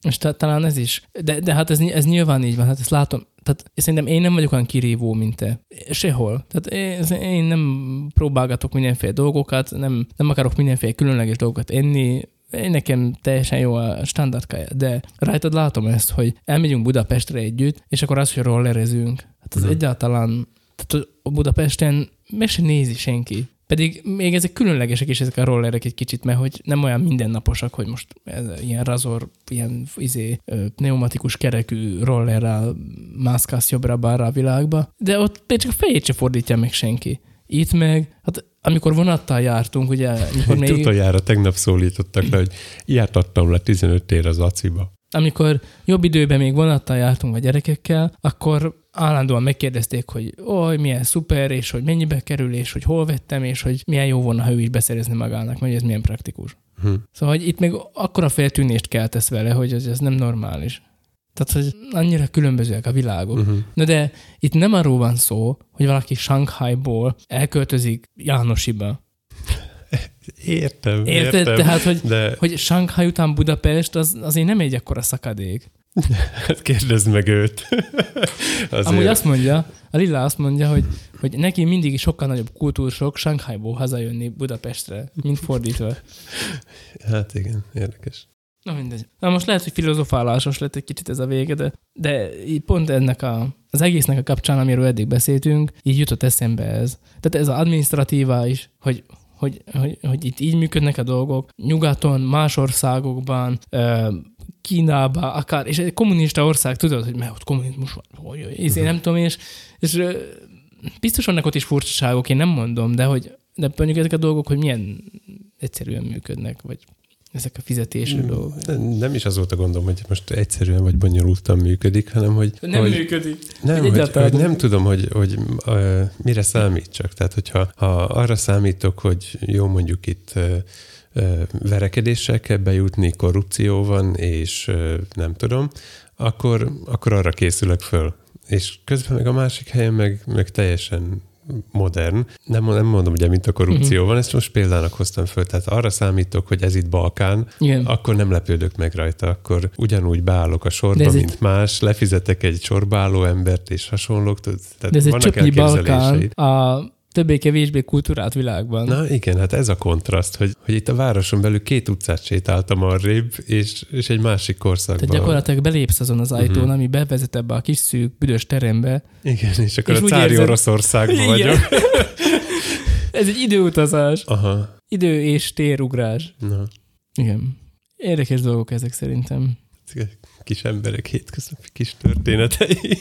és ta, talán ez is. De, de hát ez, ez nyilván így van, hát ezt látom. Tehát szerintem én nem vagyok olyan kirívó, mint te. Sehol. Tehát én, én nem próbálgatok mindenféle dolgokat, nem, nem akarok mindenféle különleges dolgokat enni, nekem teljesen jó a standard kaja, de rajtad látom ezt, hogy elmegyünk Budapestre együtt, és akkor az, hogy rollerezünk. Hát az Mhm. egyáltalán, tehát a Budapesten meg se nézi senki. Pedig még ezek különlegesek is ezek a rollerek egy kicsit, mert hogy nem olyan mindennaposak, hogy most ez, ilyen razor, ilyen izé, pneumatikus kerekű rollerrel mászkálsz jobbra-balra a világba, de ott csak a fejét se fordítja meg senki. Itt meg, hát amikor vonattal jártunk, ugye, amikor Még... Utoljára tegnap szólítottak le, hogy ilyet adtam le 15 ér az aciba. amikor jobb időben még vonattal jártunk a gyerekekkel, akkor állandóan megkérdezték, hogy oj, milyen szuper, és hogy mennyibe kerül, és hogy hol vettem, és hogy milyen jó volna, ha ő is beszerezni magának, mert ez milyen praktikus. Hm. Szóval, hogy itt még akkora feltűnést keltesz vele, hogy ez, ez nem normális. Tehát, hogy annyira különbözőek a világok. Uh-huh. Na de itt nem arról van szó, hogy valaki Shanghaiból elköltözik Jánosiba. Értem, Érted? értem. Tehát, hogy, De hogy Shanghai után Budapest, az azért nem egy akkora szakadék. hát kérdezd meg őt. Azért. Amúgy azt mondja, a Lilla azt mondja, hogy, hogy neki mindig sokkal nagyobb kultúrsok Shanghaiból hazajönni Budapestre, mint fordítva. Hát igen, érdekes. Na mindegy. Na most lehet, hogy filozofálásos lett egy kicsit ez a vége, de, de pont ennek a, az egésznek a kapcsán, amiről eddig beszéltünk, így jutott eszembe ez. Tehát ez az administratíva is, hogy, hogy, hogy, hogy itt így működnek a dolgok, nyugaton, más országokban, Kínában, akár, és egy kommunista ország, tudod, hogy mert ott kommunizmus van, hogy én nem tudom, és, és biztos vannak ott is furcsaságok, én nem mondom, de hogy de mondjuk ezek a dolgok, hogy milyen egyszerűen működnek, vagy ezek a fizetésű Mm, dolgok. Nem is az volt a gondom, hogy most egyszerűen vagy bonyolultan működik, hanem hogy... Nem hogy, működik. Nem, hogy, hogy, hogy nem tudom, hogy, hogy uh, mire számítsak. Tehát, hogyha ha arra számítok, hogy jó, mondjuk itt uh, uh, verekedéssel kell bejutni, korrupció van, és uh, nem tudom, akkor, akkor arra készülök föl. És közben meg a másik helyen meg, meg teljesen modern. Nem, nem mondom, ugye, mint a korrupció uh-huh. van, ezt most példának hoztam föl. Tehát arra számítok, hogy ez itt Balkán, Igen. akkor nem lepődök meg rajta, akkor ugyanúgy beállok a sorba, mint egy... más, lefizetek egy sorba álló embert, és hasonlók. Tehát De ez egy csöpnyi Balkán a többé-kevésbé kultúrát világban. Na igen, hát ez a kontraszt, hogy, hogy itt a városon belül két utcát sétáltam arrébb, és, és egy másik korszakban. Tehát gyakorlatilag belépsz azon az ajtón, uh-huh. ami bevezet ebbe a kis szűk, büdös terembe. Igen, és akkor és a cári érzed... Oroszországban vagyok. ez egy időutazás. Aha. Idő és térugrás. Na. Igen. Érdekes dolgok ezek szerintem. Kis emberek hétköznapi kis történetei.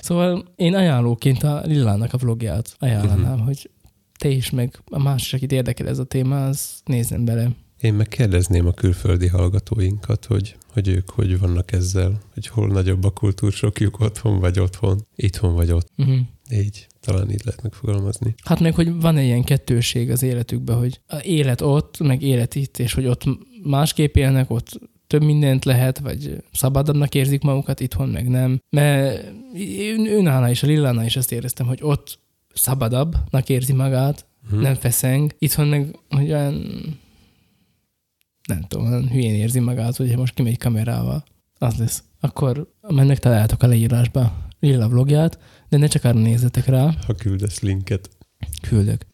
Szóval én ajánlóként a Lillának a vlogját ajánlanám, uh-huh. hogy te is, meg a másik, akit érdekel ez a téma, az nézzen bele. Én meg kérdezném a külföldi hallgatóinkat, hogy, hogy ők hogy vannak ezzel, hogy hol nagyobb a kultúrsokjuk otthon vagy otthon, itthon vagy ott. Uh-huh. Így, talán így lehet megfogalmazni. Hát meg, hogy van egy ilyen kettőség az életükben, hogy a élet ott, meg élet itt, és hogy ott másképp élnek, ott több mindent lehet, vagy szabadabbnak érzik magukat, itthon meg nem. Mert őnála is, a Lillánál is azt éreztem, hogy ott szabadabbnak érzi magát, hmm. nem feszeng, itthon meg hogy olyan nem tudom, hülyén érzi magát, hogyha most kimegy kamerával. Az lesz. Akkor mennek találtok a leírásba Lilla vlogját, de ne csak arra nézzetek rá. Ha küldesz linket. Küldök.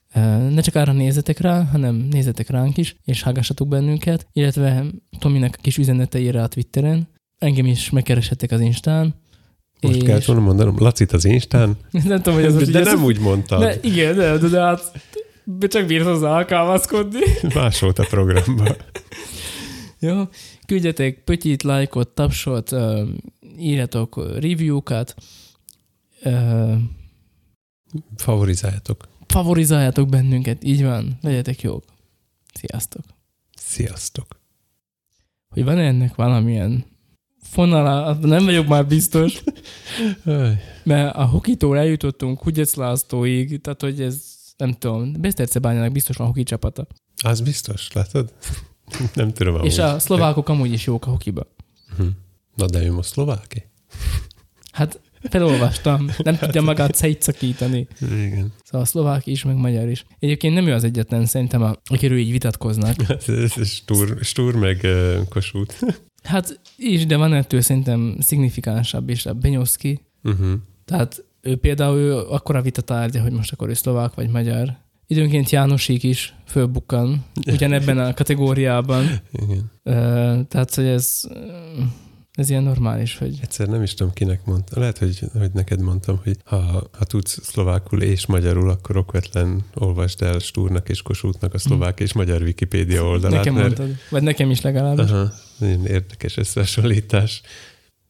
Ne csak arra nézzetek rá, hanem nézzetek ránk is, és hallgassatok bennünket, illetve Tominek a kis üzeneteire a Twitteren. Engem is megkereshettek az Instán. Most és... kell volna mondanom, Lacit az Instán? nem tudom, hogy az De, de nem úgy mondtad. De, igen, de, de, de hát csak bírt hozzá alkalmazkodni. Más volt a programban. Jó, küldjetek pötyit, lájkot, tapsot, uh, írjatok review-kat. Uh, Favorizáljátok favorizáljátok bennünket, így van, legyetek jók. Sziasztok! Sziasztok! Hogy van -e ennek valamilyen fonala, nem vagyok már biztos, mert a hokitól eljutottunk Hugyec Lászlóig, tehát hogy ez, nem tudom, Besztercebányának biztos van hoki csapata. Az biztos, látod? nem tudom. És a szlovákok amúgy is jók a hokiba. Hm. Na de ő most szlováki? Hát Felolvastam. Nem tudja magát szétszakítani. Igen. Szóval a szlovák is, meg magyar is. Egyébként nem ő az egyetlen, szerintem, akiről így vitatkoznak. stúr, stúr meg uh, Kossuth. Hát is, de van ettől szerintem szignifikánsabb is a Benyoszki. Uh-huh. Tehát ő például ő akkora vita tárgya, hogy most akkor ő szlovák vagy magyar. Időnként Jánosik is fölbukkan, ugyanebben a kategóriában. Igen. Tehát, hogy ez ez ilyen normális, hogy... Egyszer nem is tudom, kinek mondtam. Lehet, hogy, hogy neked mondtam, hogy ha, ha tudsz szlovákul és magyarul, akkor okvetlen olvasd el Stúrnak és Kossuthnak a szlovák és magyar Wikipédia oldalát. Nekem mert... mondtad, vagy nekem is legalábbis. Aha, nagyon érdekes összehasonlítás.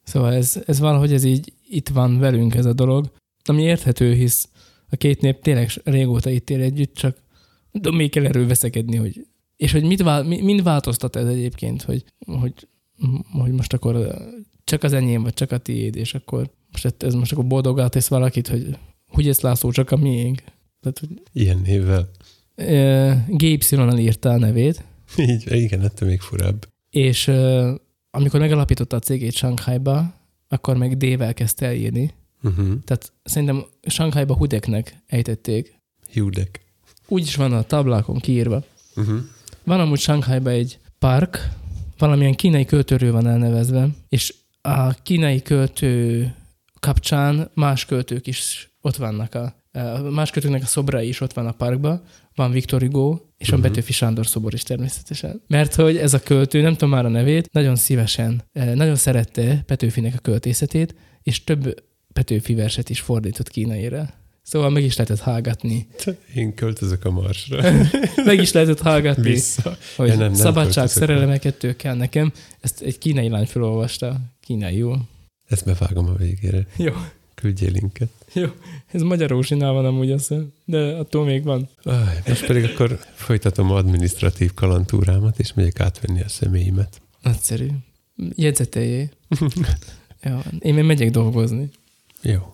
Szóval ez, ez valahogy ez így itt van velünk ez a dolog, ami érthető, hisz a két nép tényleg régóta itt él együtt, csak de még kell erről veszekedni, hogy és hogy mit vál, mind változtat ez egyébként, hogy, hogy hogy most akkor csak az enyém, vagy csak a tiéd, és akkor most ez most akkor boldogá tesz valakit, hogy hogy ez László csak a miénk. Tehát, hogy, Ilyen névvel. GY-nal írta a nevét. Így, igen, ettől még furább. És amikor megalapította a cégét Shanghaiba, akkor meg D-vel kezdte elírni. Uh-huh. Tehát szerintem Shanghaiba Hudeknek ejtették. Hudek. úgy is van a táblákon kiírva. Uh-huh. Van amúgy Shanghaiban egy park, valamilyen kínai költőről van elnevezve, és a kínai költő kapcsán más költők is ott vannak. A, más költőknek a szobrai is ott van a parkban. Van Viktor Hugo, és van Mhm. Petőfi Sándor szobor is természetesen. Mert hogy ez a költő, nem tudom már a nevét, nagyon szívesen, eh, nagyon szerette Petőfinek a költészetét, és több Petőfi verset is fordított kínaira. Szóval meg is lehetett hallgatni. Én költözök a Marsra. Meg is lehetett hallgatni, Vissza. hogy Ja, nem, nem szabadság, költözök szerelem, kettő kell nekem. Ezt egy kínai lány felolvasta. Kínai, jó. Ezt bevágom a végére. Jó. Küldjél linket. Jó, ez magyarul sinál van amúgy hiszem, de attól még van. Aj, most pedig akkor folytatom administratív kalantúrámat, és megyek átvenni a személyimet. Nagyszerű. Jegyzeteljé. Jó, én még megyek dolgozni. Jó.